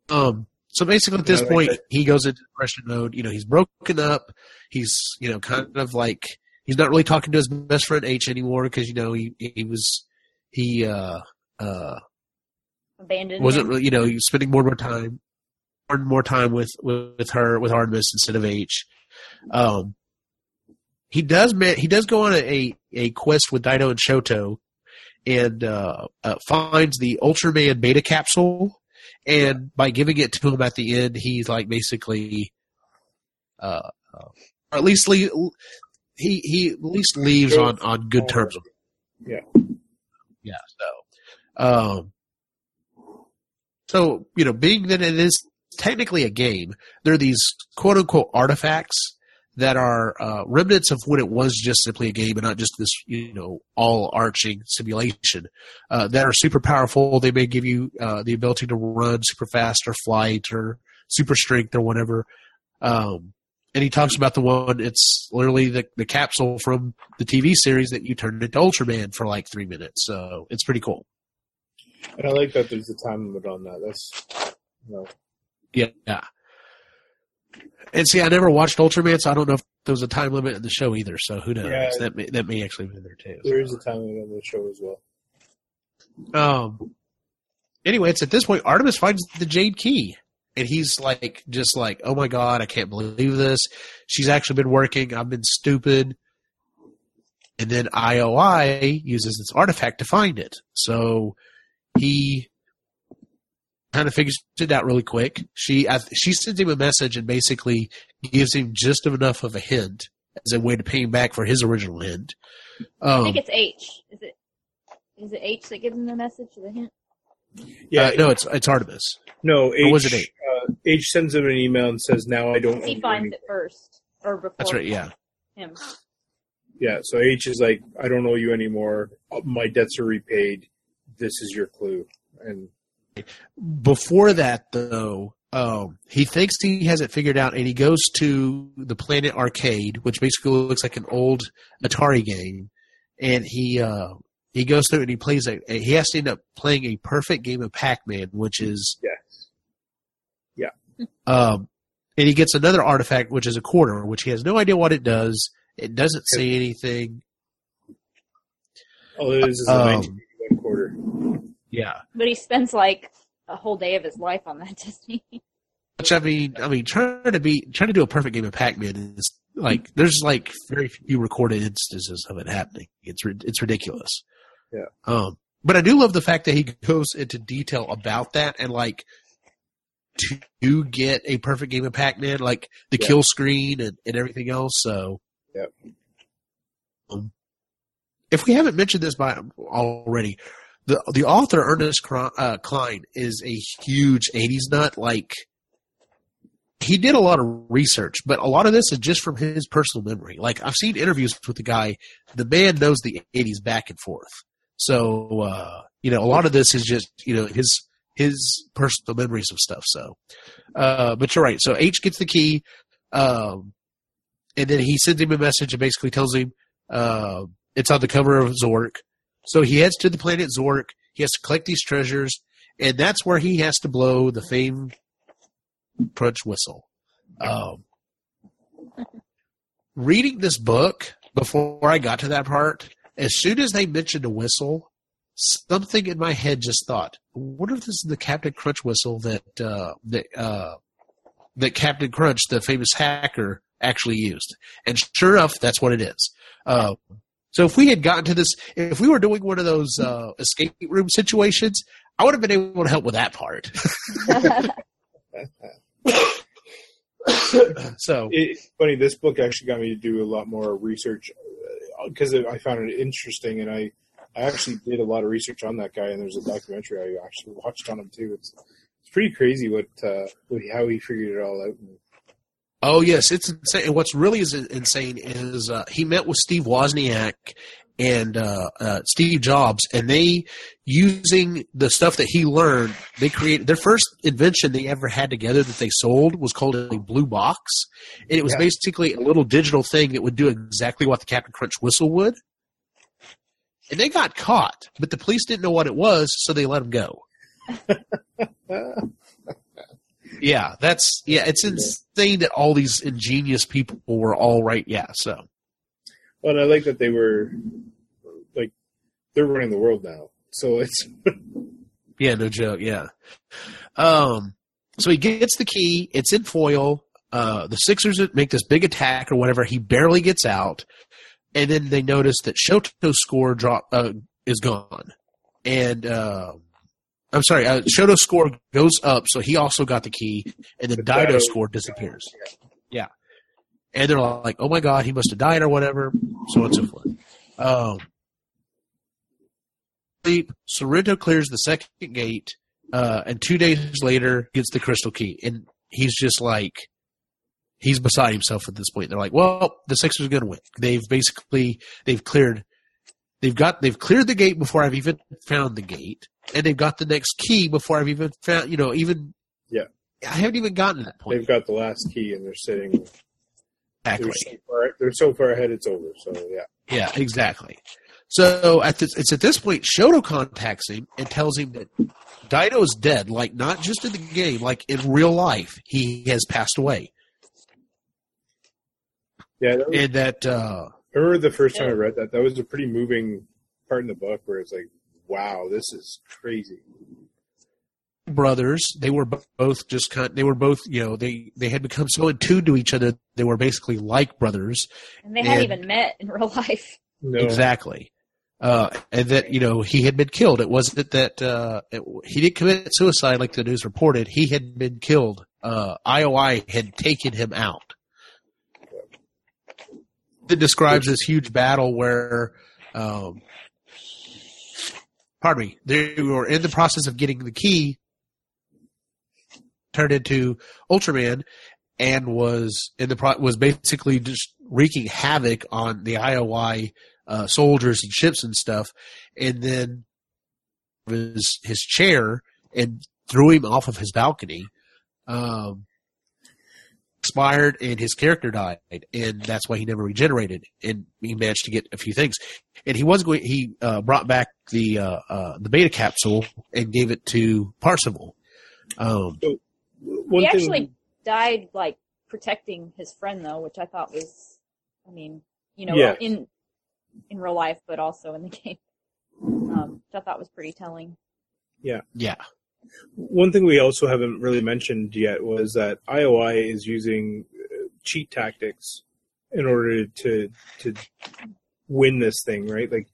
Um. So basically, at this
Yeah, I like
point, he goes into depression mode. You know, he's broken up. He's you know kind of like he's not really talking to his best friend H anymore because you know he he was he uh uh
Abandoned.
wasn't
him.
really you know he was spending more and more time more and more time with with, with her with Artemis instead of H. Um, he does ma- he does go on a a quest with Dino and Shoto, and uh, uh, finds the Ultraman beta capsule, and by giving it to him at the end, he's like basically, uh, uh or at least le- he he at least leaves on on good terms.
Yeah.
Yeah. So, um, so you know, being that it is technically a game, there are these quote unquote artifacts that are uh, remnants of what it was just simply a game and not just this you know all arching simulation uh, that are super powerful. They may give you uh, the ability to run super fast or flight or super strength or whatever. Um, and he talks about the one. It's literally the the capsule from the TV series that you turned into Ultraman for like three minutes. So it's pretty cool.
And I like that there's a time limit on that. That's you know,
Yeah. And see, I never watched Ultraman, so I don't know if there was a time limit in the show either. So who knows?
Yeah.
That may, that may actually be there too.
there is a time limit on the show as well.
Um. Anyway, it's at this point Artemis finds the Jade Key, and he's like, just like, oh my god, I can't believe this. She's actually been working. I've been stupid. And then IOI uses its artifact to find it. So he kind of figures it out really quick. She I, she sends him a message and basically gives him just enough of a hint as a way to pay him back for his original hint.
I
Um,
think it's H. Is it? Is it H that gives him the message or the hint?
Yeah,
uh, no, it's it's Artemis.
no. H,
Or was it H?
Uh, H sends him an email and says, "Now I don't." owe
He finds
any-"
it first, or before.
That's right. Yeah.
Him.
Yeah, so H is like, "I don't owe you anymore. My debts are repaid. This is your clue." And
Before that, though, um, he thinks he has it figured out, and he goes to the Planet Arcade, which basically looks like an old Atari game, and he uh, he goes through and he plays a. He has to end up playing a perfect game of Pac-Man, which is
yes,
um, and he gets another artifact, which is a quarter, which he has no idea what it does. It doesn't say anything.
all it is a
Um,
1981 quarter.
Yeah.
But he spends like a whole day of his life on that, doesn't he?
Which I mean, I mean, trying to be trying to do a perfect game of Pac-Man is like there's like very few recorded instances of it happening. It's it's ridiculous.
Yeah.
Um, but I do love the fact that he goes into detail about that and like to, to get a perfect game of Pac-Man, like the
Yeah.
kill screen and, and everything else. So.
Yep.
Um, if we haven't mentioned this by already, the the author Ernest uh, Cline is a huge '80s nut. Like he did a lot of research, but a lot of this is just from his personal memory. Like I've seen interviews with the guy. The man knows the '80s back and forth. So uh, you know, a lot of this is just you know his his personal memories of stuff. So, uh, but you're right. So H gets the key, um, and then he sends him a message and basically tells him uh, it's on the cover of Zork. So he heads to the planet Zork. He has to collect these treasures, and that's where he has to blow the famed crunch whistle. Um, reading this book before I got to that part, as soon as they mentioned a whistle, something in my head just thought, "What if this is the Captain Crunch whistle that uh, that uh, that Captain Crunch, the famous hacker, actually used." And sure enough, that's what it is. Uh, so if we had gotten to this, if we were doing one of those uh, escape room situations, I would have been able to help with that part. so
It's funny. This book actually got me to do a lot more research because I found it interesting, and I I actually did a lot of research on that guy. And there's a documentary I actually watched on him too. It's it's pretty crazy what uh, what how he figured it all out.
Oh yes, it's insane. And what's really is insane is uh, he met with Steve Wozniak and uh, uh, Steve Jobs, and they using the stuff that he learned, they created their first invention they ever had together that they sold was called a blue box, and it was
Yeah.
basically a little digital thing that would do exactly what the Captain Crunch whistle would. And they got caught, but the police didn't know what it was, so they let them go. Yeah, that's yeah. It's insane that all these ingenious people were all right. Yeah, so
Well, and I like that they were like they're running the world now. So it's
yeah, no joke. Yeah. Um. So he gets the key. It's in foil. Uh, the Sixers make this big attack or whatever. He barely gets out, and then they notice that Shoto's score drop uh, is gone, and uh, I'm sorry, uh, Shoto's score goes up, so he also got the key, and then
The
Daito's
Daito-
score disappears. Yeah, and they're like, "Oh my god, he must have died or whatever," so on and so forth. Um, sleep. Sorrento clears the second gate, uh, and two days later gets the crystal key, and he's just like, he's beside himself at this point. They're like, well, the Sixers are going to win. They've basically they've cleared, they've got they've cleared the gate before I've even found the gate, and they've got the next key before I've even found, you know, even
Yeah.
I haven't even gotten that point.
they've got the last key and they're sitting. They're
Exactly.
so far, they're so far ahead, it's over. So yeah,
Yeah, exactly. So at this, it's at this point Shoto contacts him and tells him that Daito's dead. Like not just in the game, like in real life, he has passed away,
yeah. That was,
and that uh,
I remember the first time I read that. That was a pretty moving part in the book where it's like, wow, this is crazy.
brothers they were both just kind. They were both you know they they had become so attuned to each other. They were basically like brothers.
And they hadn't even met in real life.
No,
Exactly. Uh, and that you know he had been killed. It wasn't that uh, it, he didn't commit suicide like the news reported. He had been killed. Uh, IOI had taken him out. It describes this huge battle where, um, pardon me, they were in the process of getting the key turned into Ultraman, and was in the pro- was basically just wreaking havoc on the IOI uh, soldiers and ships and stuff, and then his his chair and threw him off of his balcony. Um, expired and his character died, and that's why he never regenerated. And he managed to get a few things. And he was going. He uh, brought back the uh, uh, the beta capsule and gave it to Parzival. Um,
one
he
thing,
actually died like protecting his friend though, which I thought was, I mean, you know,
Yeah.
in in real life, but also in the game, um, which I thought was pretty telling.
Yeah.
Yeah, One thing we also haven't really mentioned yet was that IOI is using uh, cheat tactics in order to to win this thing, right? Like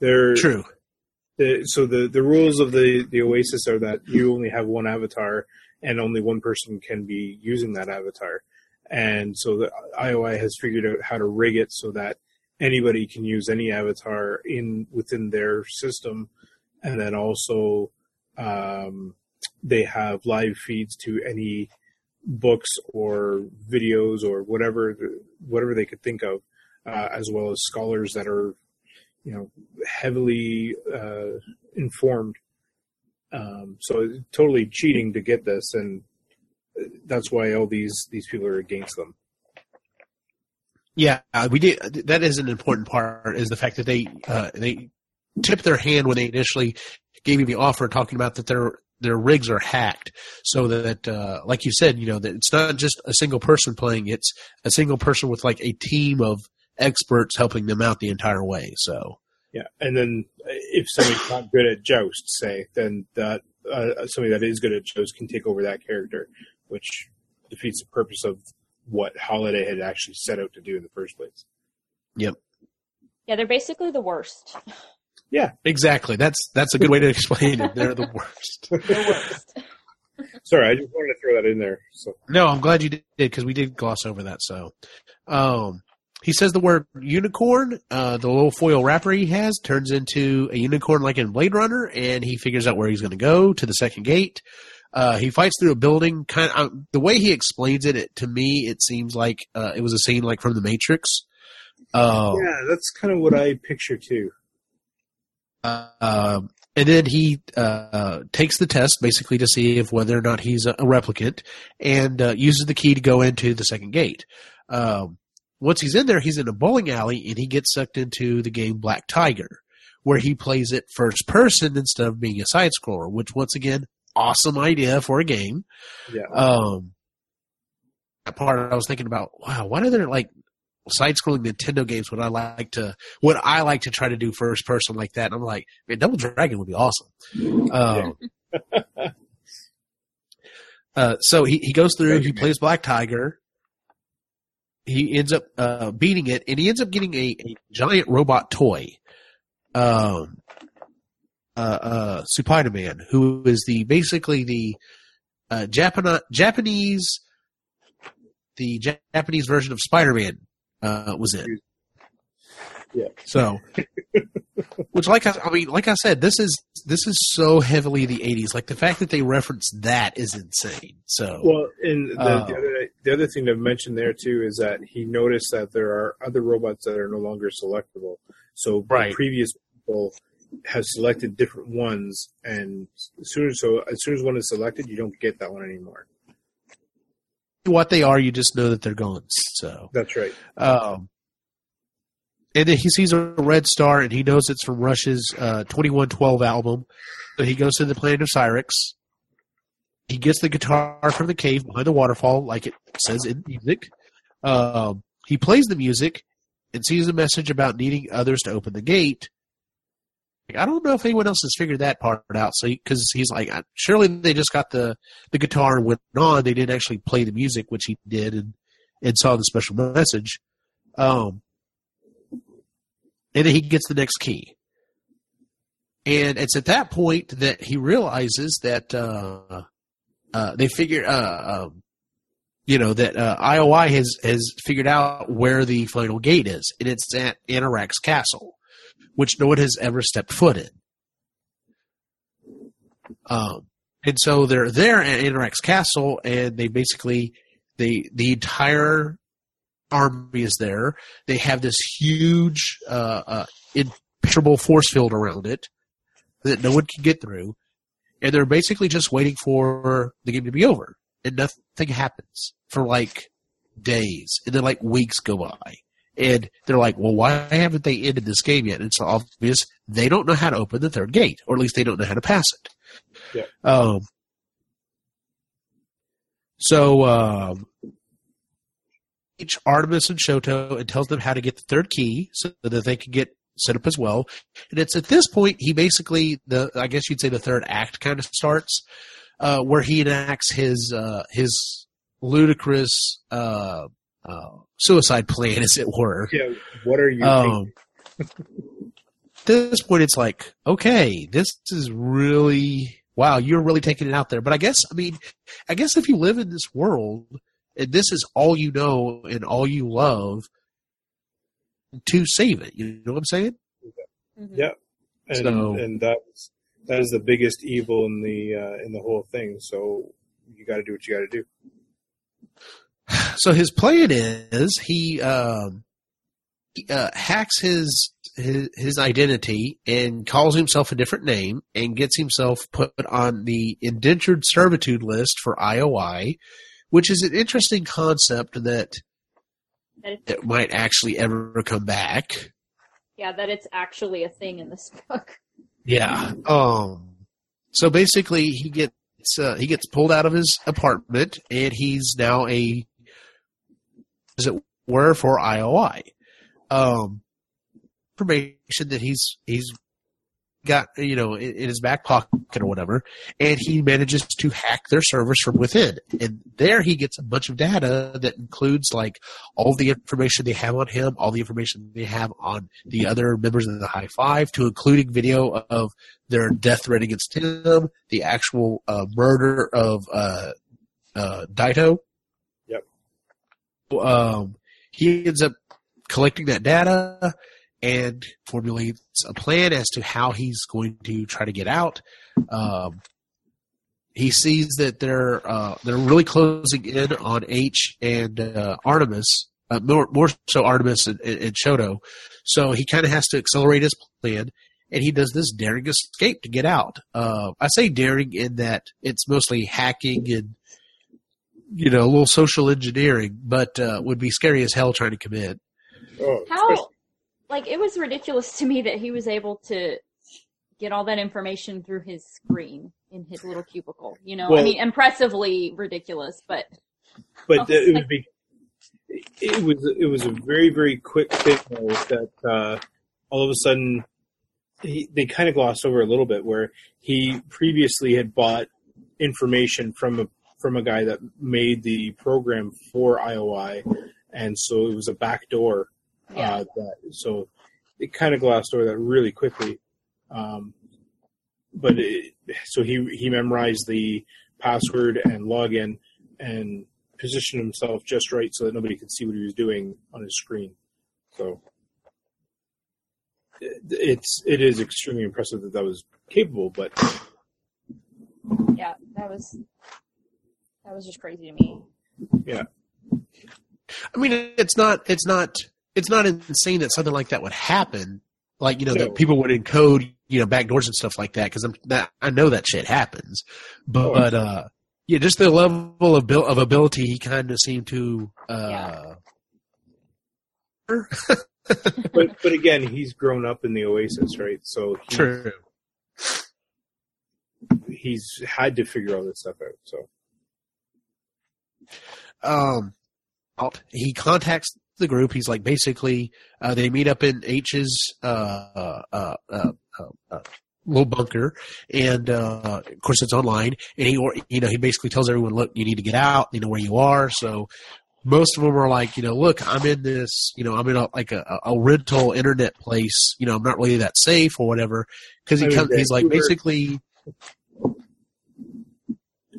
they're
true.
the, so the the rules of the the Oasis are that you only have one avatar and only one person can be using that avatar. And so the IOI has figured out how to rig it so that anybody can use any avatar in within their system, and then also um, they have live feeds to any books or videos or whatever whatever they could think of, uh, as well as scholars that are you know heavily uh, informed. Um, so totally cheating to get this, and that's why all these these people are against them.
Yeah, we did. That is an important part. Is the fact that they uh, they tipped their hand when they initially gave you the offer, talking about that their their rigs are hacked, so that uh, like you said, you know that it's not just a single person playing; it's a single person with like a team of experts helping them out the entire way. So
Yeah, and then if somebody's not good at joust, say, then that uh, somebody that is good at joust can take over that character, which defeats the purpose of what Halliday had actually set out to do in the first place. Yep.
Yeah, they're basically the worst.
Exactly, that's that's a good way to explain it. They're the worst.
The worst.
Sorry, I just wanted to throw that in there. So
No, I'm glad you did because we did gloss over that. So, um, he says the word unicorn. Uh, the little foil wrapper he has turns into a unicorn like in Blade Runner, and he figures out where he's going to go to the second gate. Uh, he fights through a building. Kind of um, the way he explains it, it to me, it seems like uh, it was a scene like from The Matrix. Uh,
yeah, that's kind of what I picture too.
Uh, and then he uh, takes the test basically to see if whether or not he's a, replicant, and uh, uses the key to go into the second gate. Um, once he's in there, he's in a bowling alley, and he gets sucked into the game Black Tiger, where he plays it first person instead of being a side scroller. Which once again, awesome idea for a game.
Yeah.
Um, that part I was thinking about, wow, why are there like side scrolling Nintendo games what I like to what I like to try to do first person like that? And I'm like, man, Double Dragon would be awesome. Um, uh, so he, he goes through, he plays Black Tiger. He ends up uh, beating it, and he ends up getting a, a giant robot toy. Um, uh, uh, Spider-Man, who is the basically the uh, Japan- Japanese, the Japanese version of Spider-Man uh, was it.
Yeah.
So, which, like I, I mean, like I said, this is this is so heavily the '80s. Like the fact that they reference that is insane. So,
Well, and the,
Uh,
the, other, the other thing to mention there too is that he noticed that there are other robots that are no longer selectable. So
Right.
previous people have selected different ones, and as soon as so as soon as one is selected, you don't get that one anymore.
What they are, you just know that they're gone. So,
That's right.
Um, and then he sees a red star and he knows it's from Rush's uh, 2112 album. So he goes to the planet of Syrinx. He gets the guitar from the cave behind the waterfall, like it says in music. Um, he plays the music and sees a message about needing others to open the gate. I don't know if anyone else has figured that part out. So, because he's like, uh, surely they just got the the guitar and went on. They didn't actually play the music, which he did, and and saw the special message. Um, and then he gets the next key. And it's at that point that he realizes that uh, uh, they figure, uh, um, you know, that uh, IOI has has figured out where the final gate is, and it's at Anorak's castle, which no one has ever stepped foot in. Um, and so they're there at Anorak's castle, and they basically they the entire army is there. They have this huge, uh, uh, impenetrable force field around it that no one can get through, and they're basically just waiting for the game to be over, and nothing happens for like days, and then like weeks go by, and they're like, "Well, why haven't they ended this game yet?" And it's obvious they don't know how to open the third gate, or at least they don't know how to pass it.
Yeah.
Um. So, um, each Artemis and Shoto and tells them how to get the third key so that they can get set up as well. And it's at this point he basically the I guess you'd say the third act kind of starts, uh, where he enacts his uh, his ludicrous uh, uh, suicide plan, as it were.
Yeah. What are you?
Um, at this point, it's like, okay, this is really wow. You're really taking it out there. But I guess, I mean, I guess if you live in this world and this is all you know and all you love, to save it, you know what I'm saying?
Mhm.
Yeah. and
So-
and that's that is the biggest evil in the uh, in the whole thing. So you got to do what you got to do.
So his plan is he, um, he uh, hacks his, his his identity and calls himself a different name and gets himself put on the indentured servitude list for IOI, which is an interesting concept that
That
might actually ever come back.
yeah, that it's actually a thing in this book.
Yeah. Um. So basically, he gets uh, he gets pulled out of his apartment, and he's now a, as it were, for IOI. Um, information that he's he's got you know in, in his back pocket or whatever, and he manages to hack their servers from within. And there he gets a bunch of data that includes like all the information they have on him, all the information they have on the other members of the High Five, to including video of their death threat against him, the actual uh, murder of uh, uh, Daito. Um, he ends up collecting that data and formulates a plan as to how he's going to try to get out. Um, he sees that they're uh, they're really closing in on H and uh, Artemis, uh, more more so Artemis and, and, and Shoto. So he kind of has to accelerate his plan, and he does this daring escape to get out. Uh, I say daring in that it's mostly hacking and you know a little social engineering, but uh, would be scary as hell trying to commit.
Oh,
How, like, it was ridiculous to me that he was able to get all that information through his screen in his little cubicle. You know, I mean, impressively ridiculous, but
but it would be it was it was a very very quick thing though, that uh, all of a sudden he, they kind of glossed over a little bit where he previously had bought information from a from a guy that made the program for IOI, and so it was a back door.
yeah.
Uh, that, so it kind of glossed over that really quickly. Um, but it, so he he memorized the password and login and positioned himself just right so that nobody could see what he was doing on his screen. So it, it's it is extremely impressive that that was capable, but
yeah, that was that was just crazy to me. Yeah.
I mean, it's not, it's not, it's not insane that something like that would happen. Like you know,
No.
that people would encode you know backdoors and stuff like that because I'm that I know that shit happens. But,
Oh.
but uh, yeah, just the level of bil- of ability he kind of seemed to. Uh,
but but again, he's grown up in the Oasis, right? So he,
True.
he's had to figure all this stuff out. So
um, he contacts the group. He's like, basically, uh, they meet up in H's uh, uh, uh, uh, uh, little bunker, and uh, of course it's online. And he, or- you know, he basically tells everyone, look, you need to get out. You know where you are. So most of them are like, you know, look, I'm in this, you know, I'm in a, like a, a rental internet place. You know, I'm not really that safe or whatever. Because he comes, he's like, basically,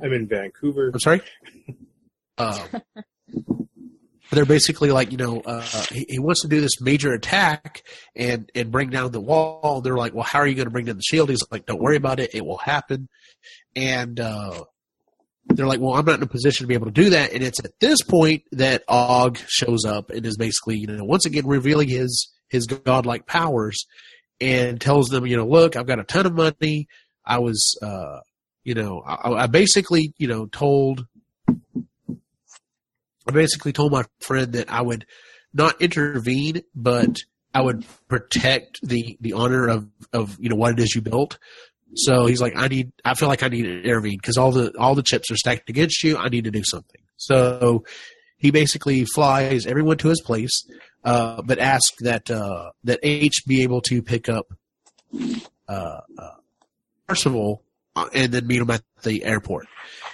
I'm in Vancouver.
I'm sorry. Um, they're basically like, you know, uh, he, he wants to do this major attack and and bring down the wall. They're like, well, how are you going to bring down the shield? He's like, don't worry about it. It will happen. And uh, they're like, well, I'm not in a position to be able to do that. And it's at this point that Og shows up and is basically, you know, once again revealing his his godlike powers and tells them, you know, look, I've got a ton of money. I was, uh, you know, I, I basically, you know, told I basically told my friend that I would not intervene, but I would protect the the honor of of you know what it is you built. So he's like, I need, I feel like I need to intervene because all the all the chips are stacked against you. I need to do something. So he basically flies everyone to his place, uh, but asks that uh, that H be able to pick up uh, uh, Parzival and then meet him at the airport.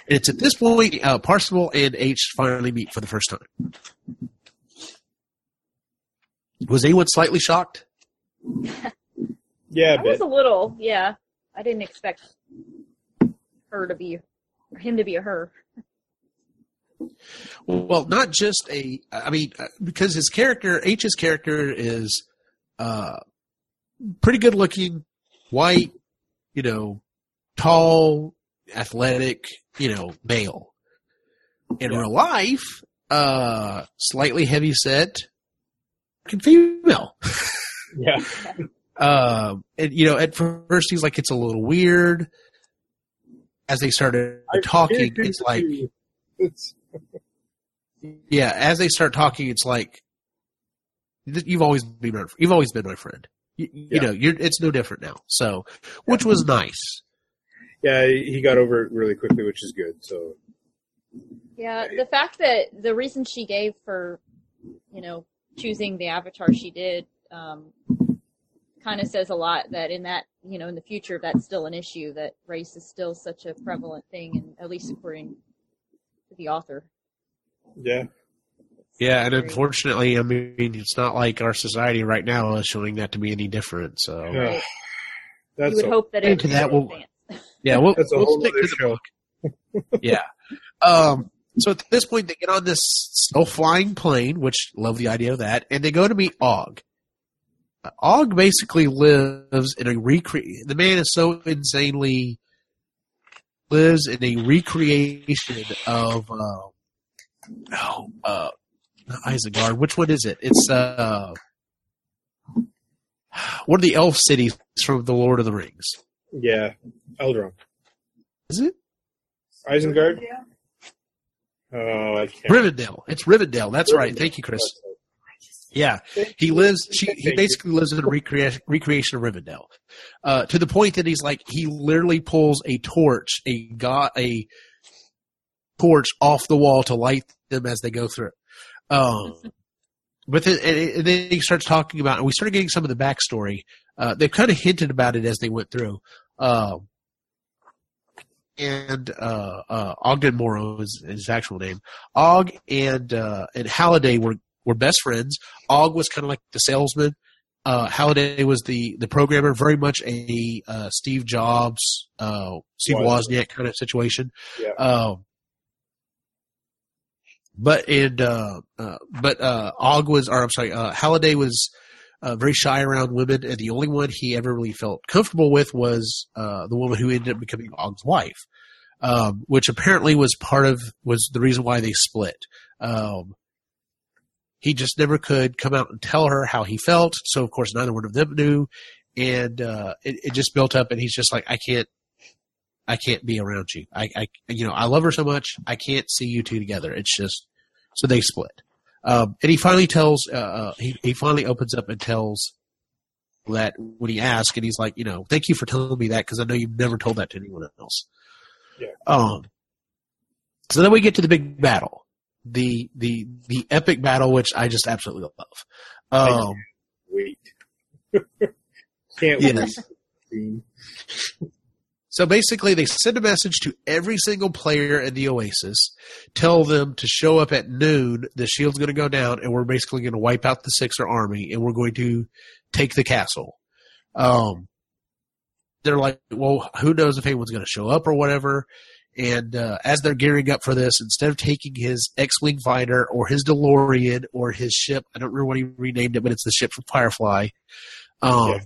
And it's at this point uh, Parzival and H finally meet for the first time. Was anyone slightly shocked?
Yeah,
I
a
was a little, yeah. I didn't expect her to be, or him to be a her.
Well, not just a. I mean, uh, because his character, H's character, is uh, pretty good looking, white, you know, tall, athletic, you know, male. In
Yeah.
real life, uh, slightly heavy set, female.
Yeah.
Um, and you know, at first he's like, it's a little weird. As they started talking, it's like,
It's,
yeah. As they start talking, it's like, you've always been, my, you've always been my friend. You, you
Yeah.
know, you're, it's no different now. So, which was nice.
Yeah, he got over it really quickly, which is good. So
Yeah, the fact that the reason she gave for, you know, choosing the avatar she did, um, kind of says a lot that in that, you know, in the future, that's still an issue, that race is still such a prevalent thing, and at least according to the author.
yeah,
Yeah, and unfortunately, I mean, it's not like our society right now is showing that to be any different. So,
Yeah. That's
you would
a,
hope that it
Into
would
that, we'll-
advance.
Yeah, we'll, we'll stick to the
show.
yeah. Um, so at this point, they get on this still flying plane, which love the idea of that, and they go to meet Og. Og basically lives in a recre. The man is so insanely lives in a recreation of uh, oh, uh, Isengard. Which one is it? It's uh, one of the elf cities from the Lord of the Rings.
Yeah, Eldron.
Is it
Isengard? Oh, I can't.
Rivendell? It's Rivendell. That's right. Thank you, Chris. Yeah, he lives. She, he basically lives in a recreation, recreation of Rivendell, uh, to the point that he's like he literally pulls a torch, a got a torch off the wall to light them as they go through. Um, but then, and, and then he starts talking about, and we started getting some of the backstory. Uh, they've kind of hinted about it as they went through. Um, and uh, uh, Ogden Morrow is his actual name. Og and uh, and Halliday were were best friends. Og was kind of like the salesman. Uh, Halliday was the the programmer, very much a uh, Steve Jobs, uh, Steve. Wozniak kind of situation.
Yeah.
Um, but and uh, uh, but uh, Og was, or I'm sorry, uh, Halliday was uh, very shy around women, and the only one he ever really felt comfortable with was uh, the woman who ended up becoming Og's wife, um, which apparently was part of was the reason why they split. Um, he just never could come out and tell her how he felt, so of course neither one of them knew, and uh, it, it just built up, and he's just like, I can't. I can't be around you. I, I, you know, I love her so much. I can't see you two together. It's just, so they split. Um, and he finally tells, uh, uh, he, he finally opens up and tells that when he asks, and he's like, you know, thank you for telling me that because I know you've never told that to anyone else.
Yeah.
Um, so then we get to the big battle, the, the, the epic battle, which I just absolutely love. Um,
Wait. can't
Yes. So basically, they send a message to every single player in the Oasis, tell them to show up at noon. The shield's going to go down, and we're basically going to wipe out the Sixer army, and we're going to take the castle. Um, they're like, well, who knows if anyone's going to show up or whatever. And uh, as they're gearing up for this, instead of taking his X-wing fighter or his DeLorean or his ship, I don't remember what he renamed it, but it's the ship from Firefly. Um,
Yeah.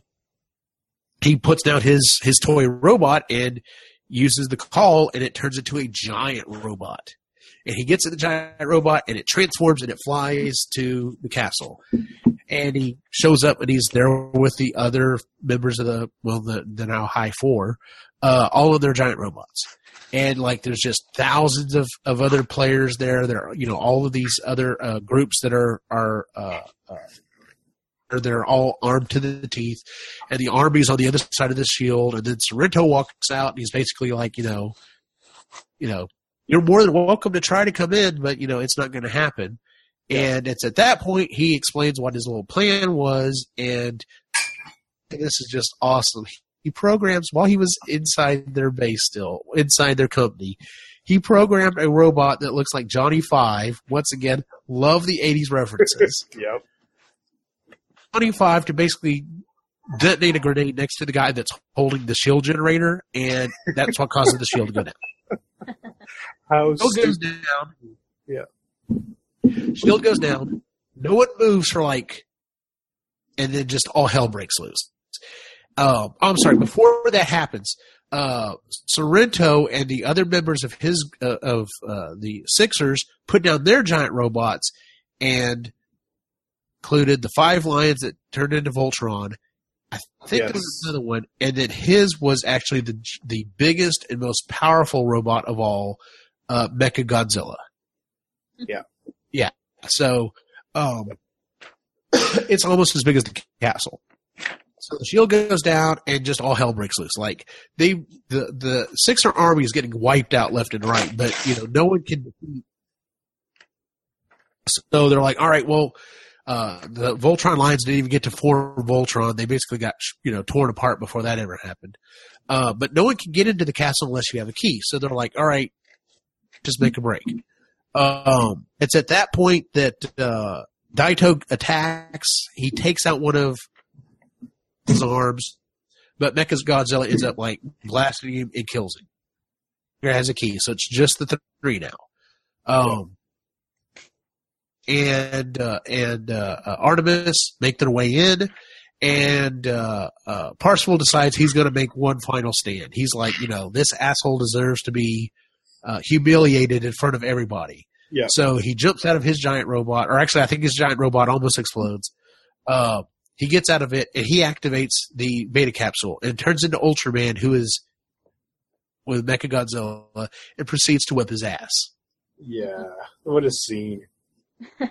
He puts down his his toy robot and uses the call, and it turns into a giant robot. And he gets in the giant robot, and it transforms and it flies to the castle. And he shows up, and he's there with the other members of the well, the, the now High Four, uh, all of their giant robots and like there's just thousands of, of other players there. There, are, you know, all of these other uh, groups that are are uh, uh, they're all armed to the teeth, and the army's on the other side of the shield. And then Sorrento walks out, and he's basically like, you know, you know, you're more than welcome to try to come in, but you know, it's not going to happen. And it's at that point he explains what his little plan was, and this is just awesome he programs while he was inside their base still inside their company he programmed a robot that looks like johnny five once again love the 80s references
Yep.
Johnny five to basically detonate a grenade next to the guy that's holding the shield generator and that's what causes the shield to go down
How
shield goes down
Yeah.
shield goes down no one moves for like and then just all hell breaks loose um, I'm sorry. Before that happens, uh, Sorrento and the other members of his uh, of uh, the Sixers put down their giant robots and included the five lions that turned into Voltron. I think there was another one, and then his was actually the the biggest and most powerful robot of all, uh, Mecha Godzilla.
Yeah.
yeah. So, um, it's almost as big as the castle. So the shield goes down and just all hell breaks loose. Like they, the the Sixer army is getting wiped out left and right, but you know no one can defeat. So they're like, all right, well, uh, the Voltron lines didn't even get to form Voltron. They basically got you know torn apart before that ever happened. Uh, but no one can get into the castle unless you have a key. So they're like, all right, just make a break. Um, it's at that point that uh, Daito attacks. He takes out one of his arms, but Mecha's Godzilla ends up like blasting him and kills him. He has a key, so it's just the three now. Um, and uh, and uh, uh, Artemis make their way in, and uh, uh, Parzival decides he's going to make one final stand. He's like, you know, this asshole deserves to be uh, humiliated in front of everybody.
Yeah.
So he jumps out of his giant robot, or actually, I think his giant robot almost explodes. Uh, he gets out of it and he activates the beta capsule and turns into Ultraman, who is with Mecha Godzilla, and proceeds to whip his ass.
Yeah. What a scene.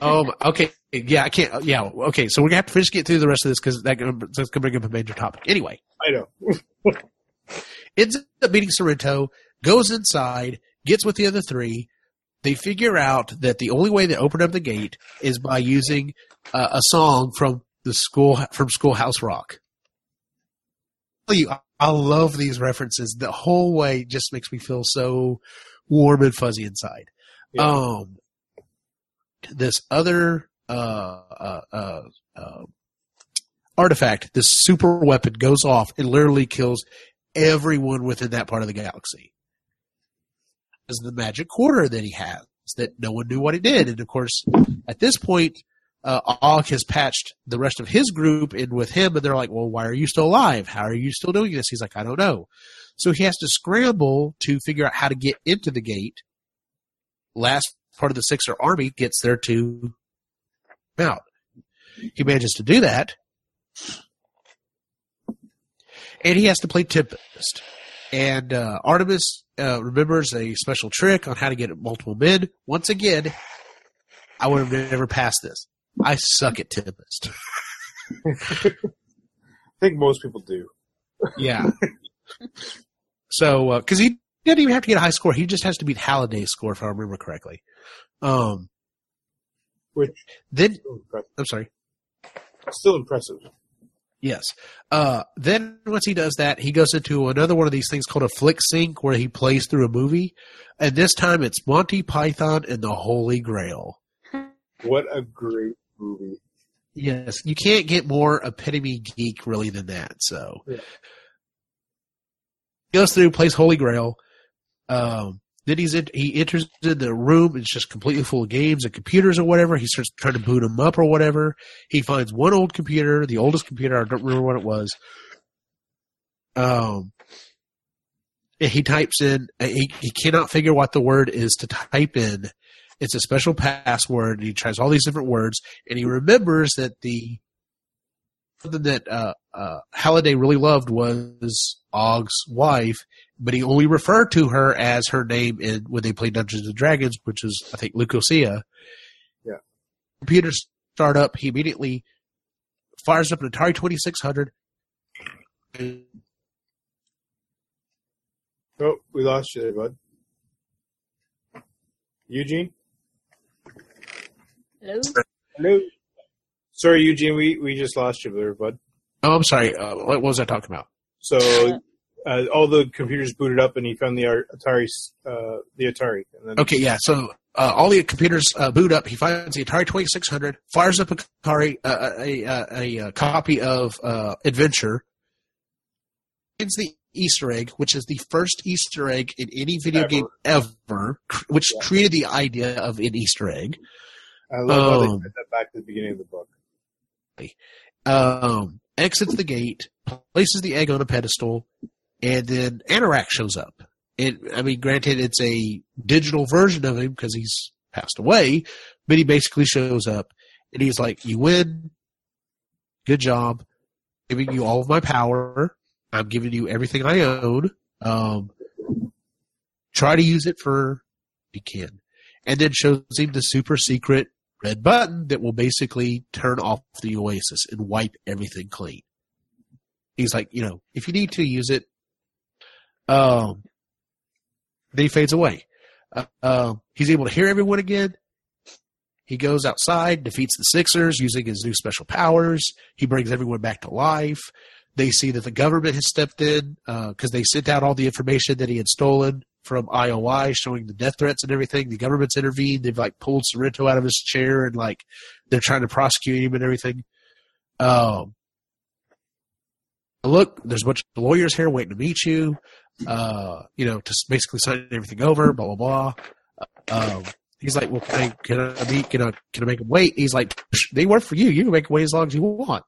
Um, okay, yeah, I can't. Yeah, okay. So we're gonna have to finish get through the rest of this because that, that's gonna bring up a major topic. Anyway,
I know.
ends up meeting Sorrento, goes inside, gets with the other three. They figure out that the only way to open up the gate is by using uh, a song from the school from Schoolhouse Rock. I love these references. The whole way just makes me feel so warm and fuzzy inside.
Yeah.
Um, this other uh, uh, uh, uh, artifact, this super weapon goes off and literally kills everyone within that part of the galaxy. Is the magic quarter that he has that no one knew what it did, and of course, at this point, uh, has patched the rest of his group in with him, and they're like, "Well, why are you still alive? How are you still doing this?" He's like, "I don't know." So he has to scramble to figure out how to get into the gate. Last part of the Sixer army gets there to out. He manages to do that, and he has to play Tempest. And uh, Artemis uh, remembers a special trick on how to get multiple men. Once again, I would have never passed this. I suck at Tempest.
I think most people do.
Yeah. so, because he didn't even have to get a high score, he just has to beat Halliday's score, if I remember correctly. Um,
Which
then. I'm sorry.
Still impressive.
Yes. Uh, then once he does that, he goes into another one of these things called a flick sync where he plays through a movie. And this time it's Monty Python and the Holy Grail.
What a great movie.
Yes. You can't get more epitome geek really than that. So
Yeah.
goes through, plays Holy Grail. Um, then he's in, he enters in the room. It's just completely full of games and computers or whatever. He starts trying to boot them up or whatever. He finds one old computer, the oldest computer. I don't remember what it was. Um, he types in. He he cannot figure what the word is to type in. It's a special password. And he tries all these different words, and he remembers that the something that uh, uh, Halliday really loved was Og's wife, but he only referred to her as her name in when they played Dungeons and Dragons, which is I think Leucosia.
Yeah.
Computer start up. He immediately fires up an Atari Twenty Six Hundred.
Oh, we lost you there, bud. Eugene?
Hello?
Hello? Sorry, Eugene, we, we just lost you there, bud.
Oh, I'm sorry. Uh, what was I talking about?
So uh, all the computers booted up, and he found the Atari, uh, the Atari. And then
Okay, yeah. So uh, all the computers uh, boot up. He finds the Atari 2600, fires up a Atari, uh, a, a, a, a copy of uh, Adventure, finds the Easter egg, which is the first Easter egg in any video
Ever.
game ever, cr- which
Yeah.
created the idea of an Easter egg.
I love how they
Um,
said that back at the beginning of the book.
Um, exits the gate, places the egg on a pedestal, and then Anorak shows up. And I mean, granted, it's a digital version of him because he's passed away, but he basically shows up and he's like, "You win. Good job. Giving you all of my power. I'm giving you everything I own. Um, try to use it for you can." And then shows him the super secret red button that will basically turn off the Oasis and wipe everything clean. He's like, you know, if you need to use it, um, then he fades away. Uh, um, he's able to hear everyone again. He goes outside, defeats the Sixers using his new special powers. He brings everyone back to life. They see that the government has stepped in because they sent out all the information that he had stolen from IOI, showing the death threats and everything. The government's intervened. They've like pulled Sorrento out of his chair and like they're trying to prosecute him and everything. Um, look, there's a bunch of lawyers here waiting to meet you. Uh, you know, to basically sign everything over. Blah blah blah. Um, he's like, well, can I, can I meet? Can I can I make him wait? He's like, they work for you. You can make them wait as long as you want.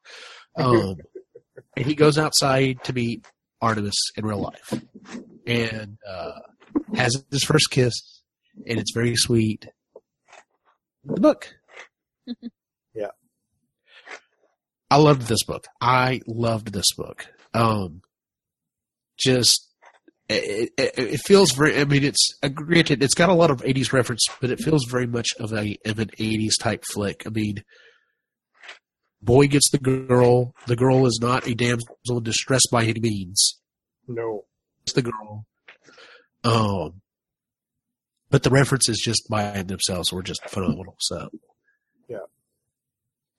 Um, and he goes outside to meet Artemis in real life, and uh, has his first kiss, and it's very sweet. The book.
Yeah.
I loved this book. I loved this book. Um, just it, it, it feels very. I mean, it's uh, granted, it's got a lot of '80s reference, but it feels very much of a of an '80s type flick. I mean, boy gets the girl. The girl is not a damsel in distress by any means.
No.
It's the girl. Um, but the references just by themselves were just phenomenal. So,
Yeah.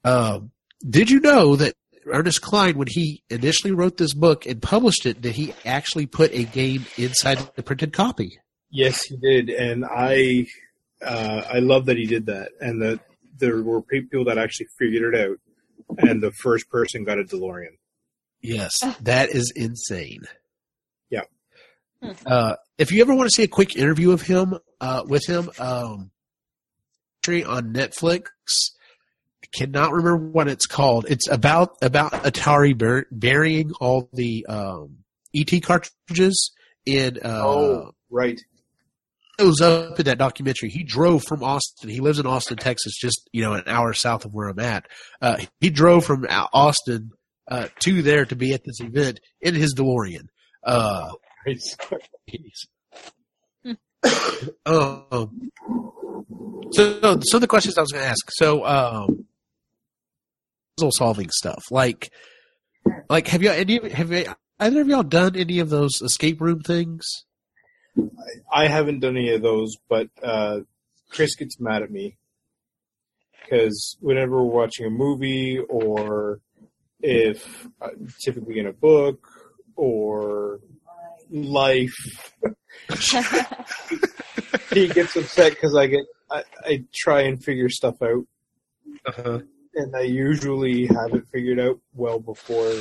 Um, did you know that Ernest Cline, when he initially wrote this book and published it, that he actually put a game inside the printed copy?
Yes, he did, and I uh, I love that he did that, and that there were people that actually figured it out, and the first person got a DeLorean.
Yes, that is insane.
Hmm.
Uh, if you ever want to see a quick interview of him, uh, with him, um, on Netflix, I cannot remember what it's called. It's about about Atari bur- burying all the um, ET cartridges in. Uh,
oh, right.
shows up in that documentary. He drove from Austin. He lives in Austin, Texas, just you know an hour south of where I'm at. Uh, he drove from Austin uh, to there to be at this event in his DeLorean. Uh,
right.
um, so, so the questions I was going to ask. So, um, puzzle solving stuff like, like have you any have you, either of y'all done any of those escape room things?
I haven't done any of those, but uh, Chris gets mad at me because whenever we're watching a movie or if uh, typically in a book or life, he gets upset because I get I, I try and figure stuff out,
Uh-huh.
and I usually have it figured out well before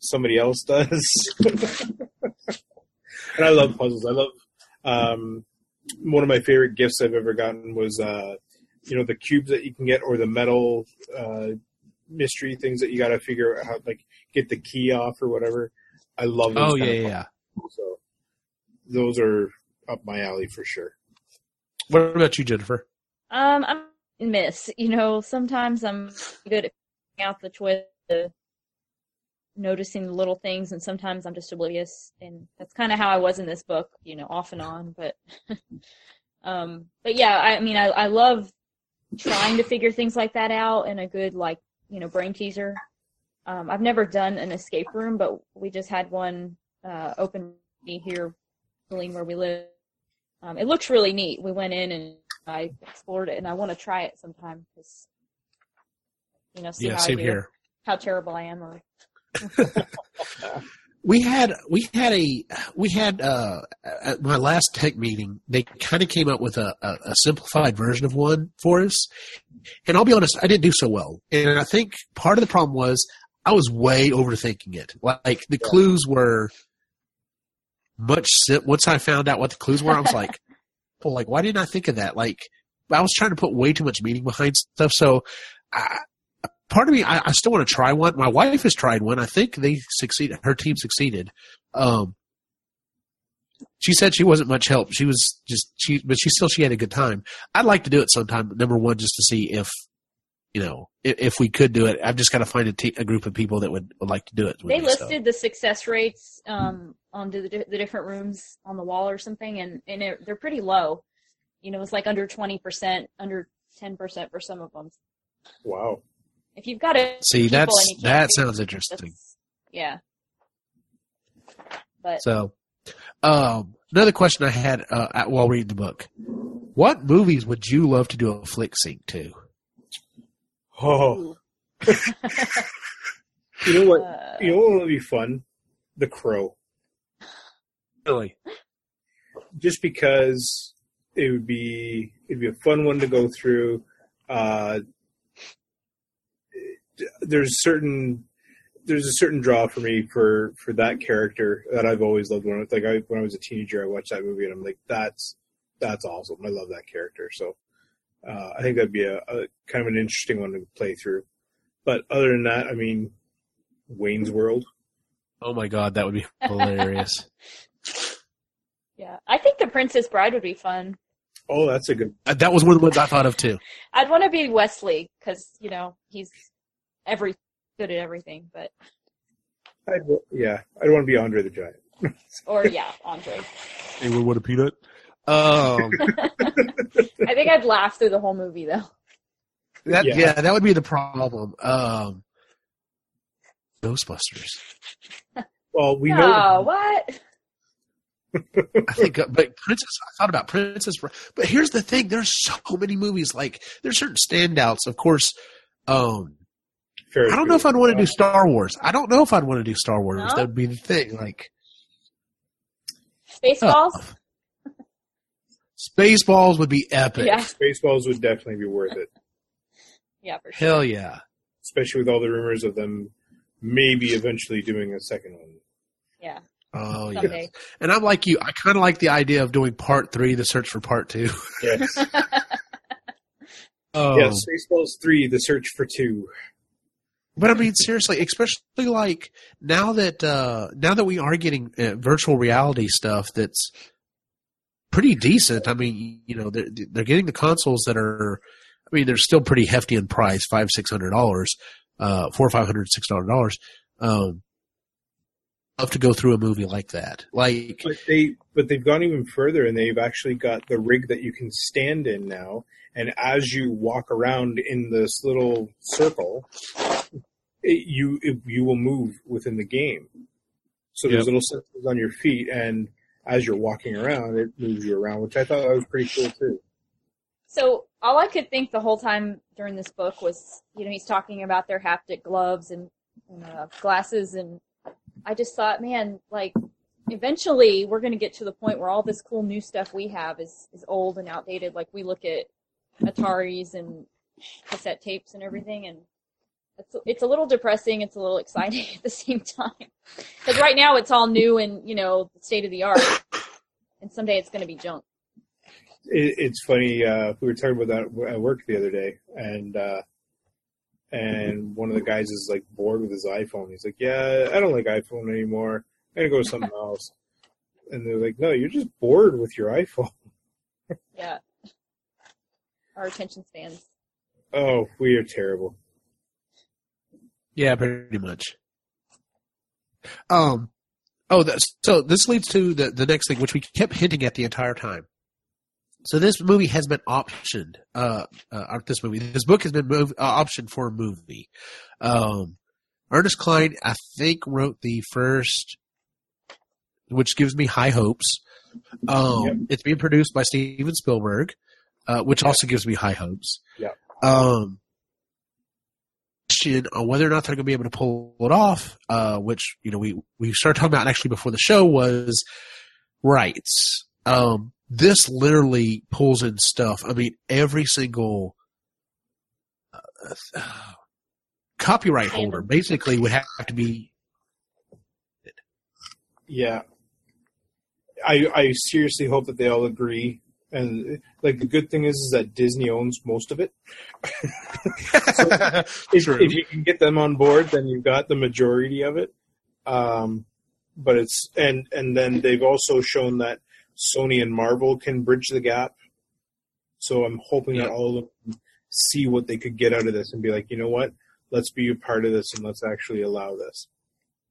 somebody else does. and I love puzzles. I love um, one of my favorite gifts I've ever gotten was uh, you know the cubes that you can get or the metal uh, mystery things that you got to figure out how like get the key off or whatever. I love those.
Oh yeah, yeah.
So those are up my alley for sure.
What about you, Jennifer?
Um, I'm miss. You know, sometimes I'm good at figuring out the twist, uh, noticing the little things, and sometimes I'm just oblivious. And that's kind of how I was in this book. You know, off and on. But, um, but yeah, I mean, I I love trying to figure things like that out in a good like you know brain teaser. Um, I've never done an escape room, but we just had one uh, open here, where we live. Um, it looks really neat. We went in and I explored it, and I want to try it sometime because you know see
Yeah,
how I
same
do,
here.
how terrible I am. Or
we had we had a we had uh at my last tech meeting they kind of came up with a, a, a simplified version of one for us and i'll be honest i didn't do so well and i think part of the problem was i was way overthinking it like the clues were much once i found out what the clues were i was like well like why didn't i think of that like i was trying to put way too much meaning behind stuff so I, part of me, I, I still want to try one. My wife has tried one. I think they succeeded. Her team succeeded. Um, she said she wasn't much help. She was just she, but she still she had a good time. I'd like to do it sometime. Number one, just to see if you know if, if we could do it. I've just got to find a, a group of people that would, would like to do it.
they
me, so.
listed the success rates um, on the, the different rooms on the wall or something, and and it, they're pretty low. You know, it's like under twenty percent, under ten percent for some of them.
Wow.
If you've got it,
See, that's
and you can't
that sounds
it,
interesting.
Yeah, but
So, um, another question I had uh, at- while reading the book: What movies would you love to do a Flicksync to?
Oh, you know what?
uh,
You know what would be fun? The Crow.
Really?
just because it would be it'd be a fun one to go through. Uh, there's certain there's a certain draw for me for for that character that I've always loved. When I was like I, when I was a teenager, I watched that movie and I'm like, that's that's awesome. I love that character. So uh, I think that'd be a, a kind of an interesting one to play through. But other than that, I mean, Wayne's World.
Oh my god, that would be hilarious.
Yeah, I think the Princess Bride would be fun.
Oh, that's a good.
Uh, that was one of the ones I thought of too.
I'd want to be Westley because you know he's every good at everything. But
I'd, yeah, I'd want to be Andre the Giant.
or yeah, Andre.
Anyone want a peanut? Um,
I think I'd laugh through the whole movie though.
that,
Yeah.
yeah. that would be the problem. Um, Ghostbusters.
Well, we
oh,
know.
what?
I think, uh, but Princess. I thought about Princess, but here's the thing: there's so many movies. Like there's certain standouts. Of course, um,
Ferris
I don't know if I'd want to do Star Wars. I don't know if I'd want to do Star Wars.
No?
That'd be the thing. Like
Spaceballs.
Oh. Spaceballs would be epic.
Yeah,
Spaceballs would definitely be worth it,
yeah, for sure.
Hell yeah.
especially with all the rumors of them maybe eventually doing a second one.
Yeah,
Oh yeah.
someday.
And I'm like you. I kind of like the idea of doing part three, the search for part two.
Yes.
Oh.
yeah, Spaceballs 3, The Search for Two.
But I mean, seriously, especially like now that uh, now that we are getting uh, virtual reality stuff that's pretty decent. I mean, you know, they're they're getting the consoles that are. I mean, they're still pretty hefty in price, five six hundred dollars, uh, four five hundred six hundred dollars. Um, love to go through a movie like that. Like,
But they but they've gone even further and they've actually got the rig that you can stand in now. And as you walk around in this little circle, it, you it, you will move within the game. So there's
Yep.
little sensors on your feet, and as you're walking around, it moves you around, which I thought was pretty cool too.
So all I could think the whole time during this book was, you know, he's talking about their haptic gloves and, and uh, glasses, and I just thought, man, like eventually we're going to get to the point where all this cool new stuff we have is is old and outdated. Like we look at Ataris and cassette tapes and everything, and it's it's a little depressing. It's a little exciting at the same time because right now it's all new and you know state of the art, and someday it's going to be junk.
It, it's funny. Uh, we were talking about that at work the other day, and uh, and one of the guys is like bored with his iPhone. He's like, "Yeah, I don't like iPhone anymore. I'm gonna go to something else." And they're like, "No, you're just bored with your iPhone."
Yeah. Our attention spans.
Oh, we are terrible.
Yeah, pretty much. Um, oh, that's, so this leads to the the next thing, which we kept hinting at the entire time. So this movie has been optioned. Uh, uh this movie, this book has been mov- uh, optioned for a movie. Um, Ernest Cline, I think, wrote the first, which gives me high hopes. Um,
Yep.
it's being produced by Steven Spielberg, uh, which also gives me high hopes.
Yep.
Um, question on whether or not they're going to be able to pull it off, uh, which you know we we started talking about actually before the show was rights. Um, this literally pulls in stuff. I mean, every single uh, uh, copyright holder basically would have to be.
Yeah, I I seriously hope that they all agree. And like the good thing is, is that Disney owns most of it. If,
True.
if you can get them on board, then you've got the majority of it. Um, but it's and and then they've also shown that Sony and Marvel can bridge the gap. So I'm hoping
Yeah.
that all of them see what they could get out of this and be like, you know what, let's be a part of this and let's actually allow this.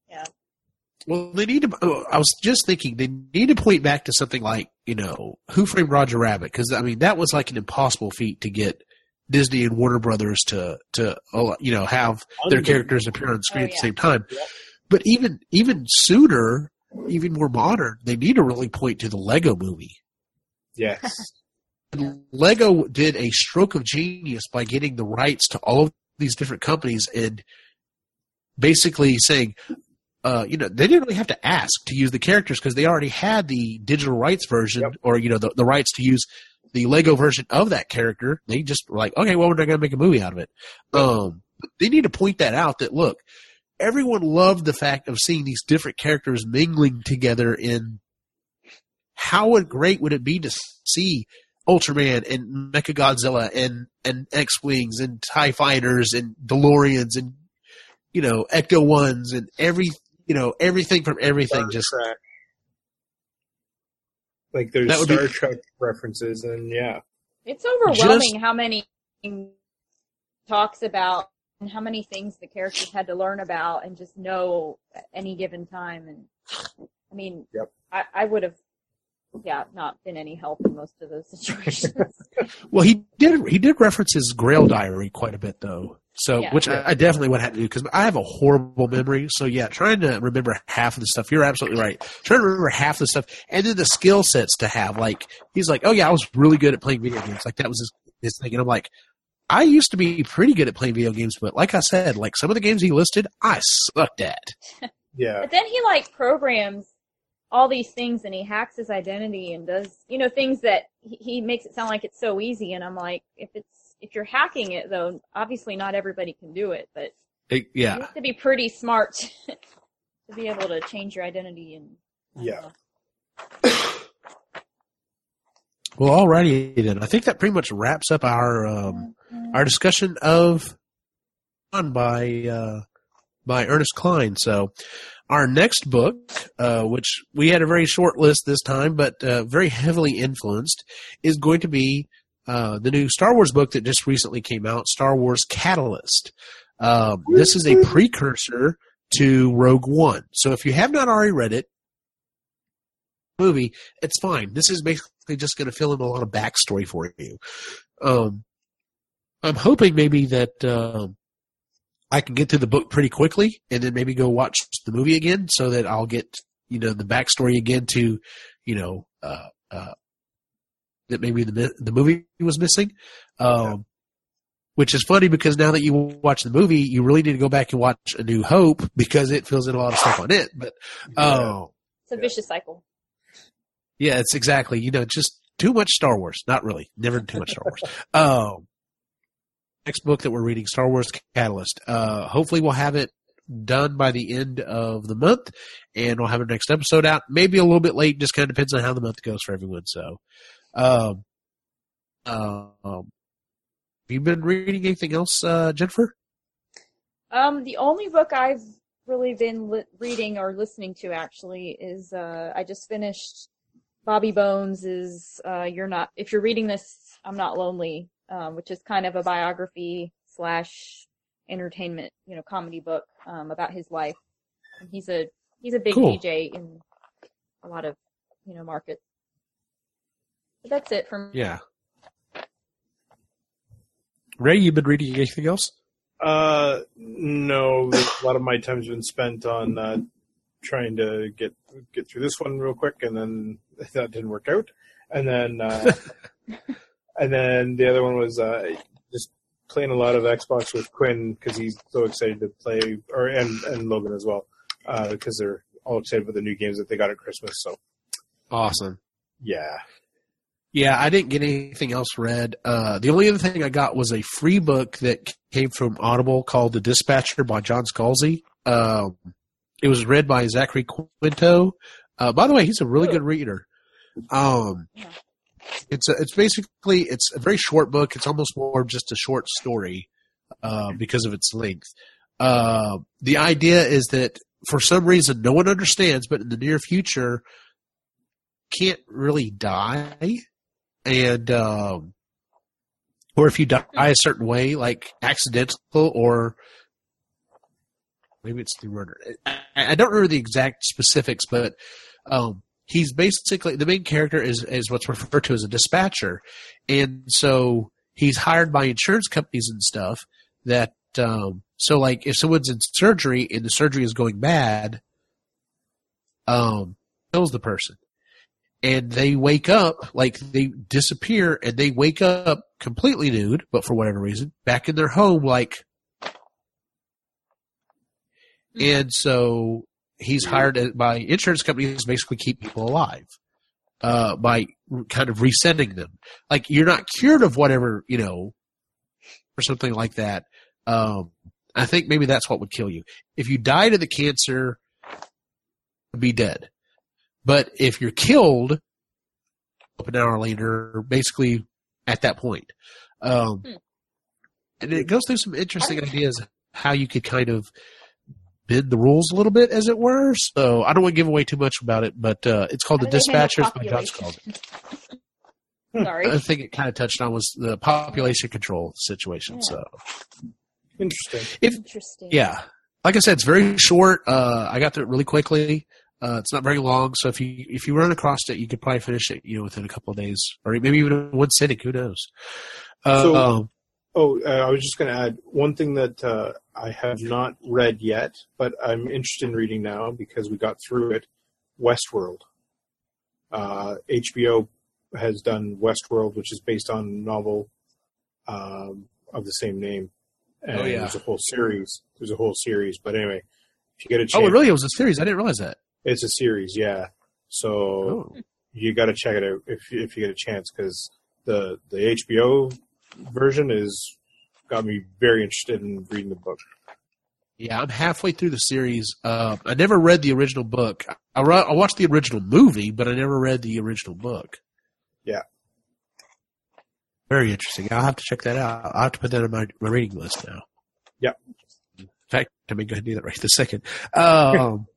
Yeah.
Well, they need to. oh, I was just thinking they need to point back to something like you know Who Framed Roger Rabbit because I mean that was like an impossible feat to get Disney and Warner Brothers to to uh, you know have their characters appear on screen
Oh,
at the same time.
Yep.
But even even sooner, even more modern, they need to really point to the Lego Movie.
Yes.
Lego did a stroke of genius by getting the rights to all of these different companies and basically saying, uh, you know, they didn't really have to ask to use the characters because they already had the digital rights version
Yep.
or, you know, the, the rights to use the Lego version of that character. They just were like, okay, well, we're not going to make a movie out of it. Um, they need to point that out that, look, everyone loved the fact of seeing these different characters mingling together in how great would it be to see Ultraman and Mechagodzilla and and X Wings and Tie Fighters and DeLoreans and you know, Ecto ones and every, you know, everything from everything.
Star
just
Trek. like there's
That would
Star
be-
Trek references, and yeah,
It's overwhelming
Just-
how many talks about and how many things the characters had to learn about and just know at any given time. And I mean,
Yep.
I, I would have, yeah, not been any help in most of those situations.
Well, he did. He did reference his Grail diary quite a bit, though. So,
Yeah.
which I, I definitely would have to do because I have a horrible memory. So, yeah, trying to remember half of the stuff. You're absolutely right. Trying to remember half the stuff, and then the skill sets to have. Like, he's like, "Oh yeah, I was really good at playing video games." Like that was his, his thing, and I'm like, I used to be pretty good at playing video games, but like I said, like some of the games he listed, I sucked at.
yeah,
But then he like programs all these things and he hacks his identity and does, you know, things that he, he makes it sound like it's so easy. And I'm like, if it's, if you're hacking it though, obviously not everybody can do it, but
It- yeah, you
have to be pretty smart to be able to change your identity and
Yeah.
Well, alrighty then. I think that pretty much wraps up our um, our discussion of on by uh, by Ernest Cline. So, our next book, uh, which we had a very short list this time, but uh, very heavily influenced, is going to be uh, the new Star Wars book that just recently came out, Star Wars Catalyst. Um, this is a precursor to Rogue One. So, if you have not already read it, movie, it's fine. This is basically just going to fill in a lot of backstory for you. Um, I'm hoping maybe that um, I can get through the book pretty quickly, and then maybe go watch the movie again, so that I'll get you know the backstory again to you know uh, uh, that maybe the the movie was missing. Um, Which is funny because now that you watch the movie, you really need to go back and watch A New Hope because it fills in a lot of stuff on it. But oh,
It's a vicious cycle.
Yeah, it's exactly. You know, just too much Star Wars. Not really. Never too much Star Wars. Um, next book that we're reading, Star Wars Catalyst. Uh, hopefully we'll have it done by the end of the month, and we'll have our next episode out. Maybe a little bit late. Just kind of depends on how the month goes for everyone. So, um, um, have you been reading anything else, uh, Jennifer?
Um, the only book I've really been li- reading or listening to actually is uh, I just finished Bobby Bones is uh, You're Not If You're Reading This, I'm Not Lonely, um, which is kind of a biography slash entertainment, you know, comedy book um, about his life. And he's a he's a big
Cool.
DJ in a lot of you know markets. But that's it from
Yeah. Ray, you've been reading anything else?
Uh, no, a lot of my time's been spent on uh, trying to get get through this one real quick, and then that didn't work out. And then uh, and then the other one was uh, just playing a lot of Xbox with Quinn because he's so excited to play, or and and Logan as well, uh, because they're all excited for the new games that they got at Christmas. So
Awesome.
yeah,
Yeah, I didn't get anything else read. Uh, the only other thing I got was a free book that came from Audible called The Dispatcher by John Scalzi. Um, it was read by Zachary Quinto. Uh, by the way, he's a really good reader. Um, it's a, it's basically it's a very short book. It's almost more just a short story uh, because of its length. Uh, the idea is that for some reason no one understands, but in the near future, can't really die and um, or if you die a certain way, like accidental or maybe it's through murder. I, I don't remember the exact specifics, but um, he's basically the main character is is what's referred to as a dispatcher, and so he's hired by insurance companies and stuff. That um, so like if someone's in surgery and the surgery is going bad, um, kills the person and they wake up like they disappear and they wake up completely nude but for whatever reason back in their home like and so he's hired by insurance companies to basically keep people alive uh, by kind of resetting them. Like you're not cured of whatever you know or something like that. Um, i think maybe that's what would kill you. If you died of the cancer be dead. But if you're killed an hour later, basically at that point, um,
Hmm.
and it goes through some interesting ideas how you could kind of bend the rules a little bit, as it were. So I don't want to give away too much about it, but uh, it's called
How
The
do they handle
Dispatchers by John
population?
Scalzi.
Sorry.
I think it kind of touched on was the population control situation.
Yeah.
So
Interesting.
Interesting.
yeah, like I said, it's very short. Uh, I got through it really quickly. Uh, it's not very long, so if you if you run across it, you could probably finish it, you know, within a couple of days, or maybe even one sitting. Who knows? Uh,
So-
um,
Oh, uh, I was just going to add one thing that uh, I have not read yet, but I'm interested in reading now because we got through it. Westworld. Uh, HBO has done Westworld, which is based on a novel um, of the same name, and
Oh, yeah.
there's a whole series. There's a whole series, but anyway, if you get a chance,
oh, really? it was a series. I didn't realize that.
it's a series, yeah. So
Oh,
you got to check it out if if you get a chance because the the HBO version is got me very interested in reading the book.
Yeah, I'm halfway through the series. Uh, I never read the original book. I, re- I watched the original movie, but I never read the original book.
Yeah.
Very interesting. I'll have to check that out. I'll have to put that on my, my reading list now.
Yeah.
In fact, I may go ahead and do that right this second. Um,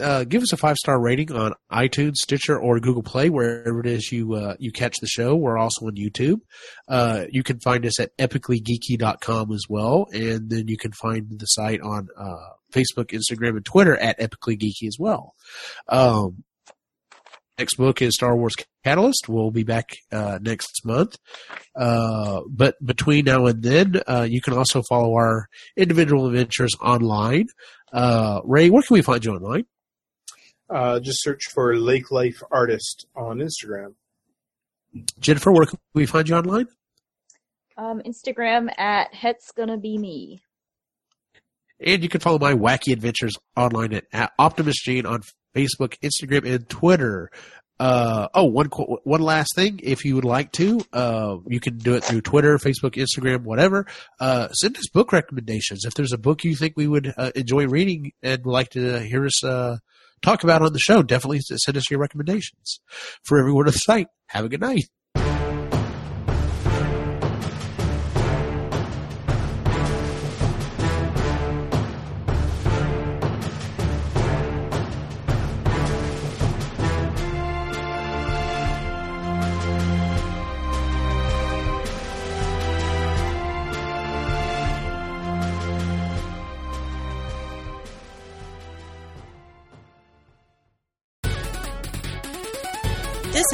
uh, give us a five star rating on iTunes, Stitcher, or Google Play, wherever it is you uh, you catch the show. We're also on YouTube. Uh, you can find us at epicallygeeky.com as well, and then you can find the site on uh, Facebook, Instagram, and Twitter at epically geeky as well. Um, next book is Star Wars Catalyst. We'll be back uh, next month. Uh, but between now and then, you can also follow our individual adventures online. Ray, where can we find you online?
Uh, just search for Lake Life Artist on Instagram.
Jennifer, where can we find you online?
Um, Instagram at Het's Gonna Be Me.
And you can follow my wacky adventures online at, at Optimus Gene on Facebook, Instagram, and Twitter. Uh, oh, one last thing. If you would like to, uh, you can do it through Twitter, Facebook, Instagram, whatever. Uh, send us book recommendations. If there's a book you think we would uh, enjoy reading and would like to hear us uh, talk about on the show, definitely send us your recommendations. For everyone to site, have a good night.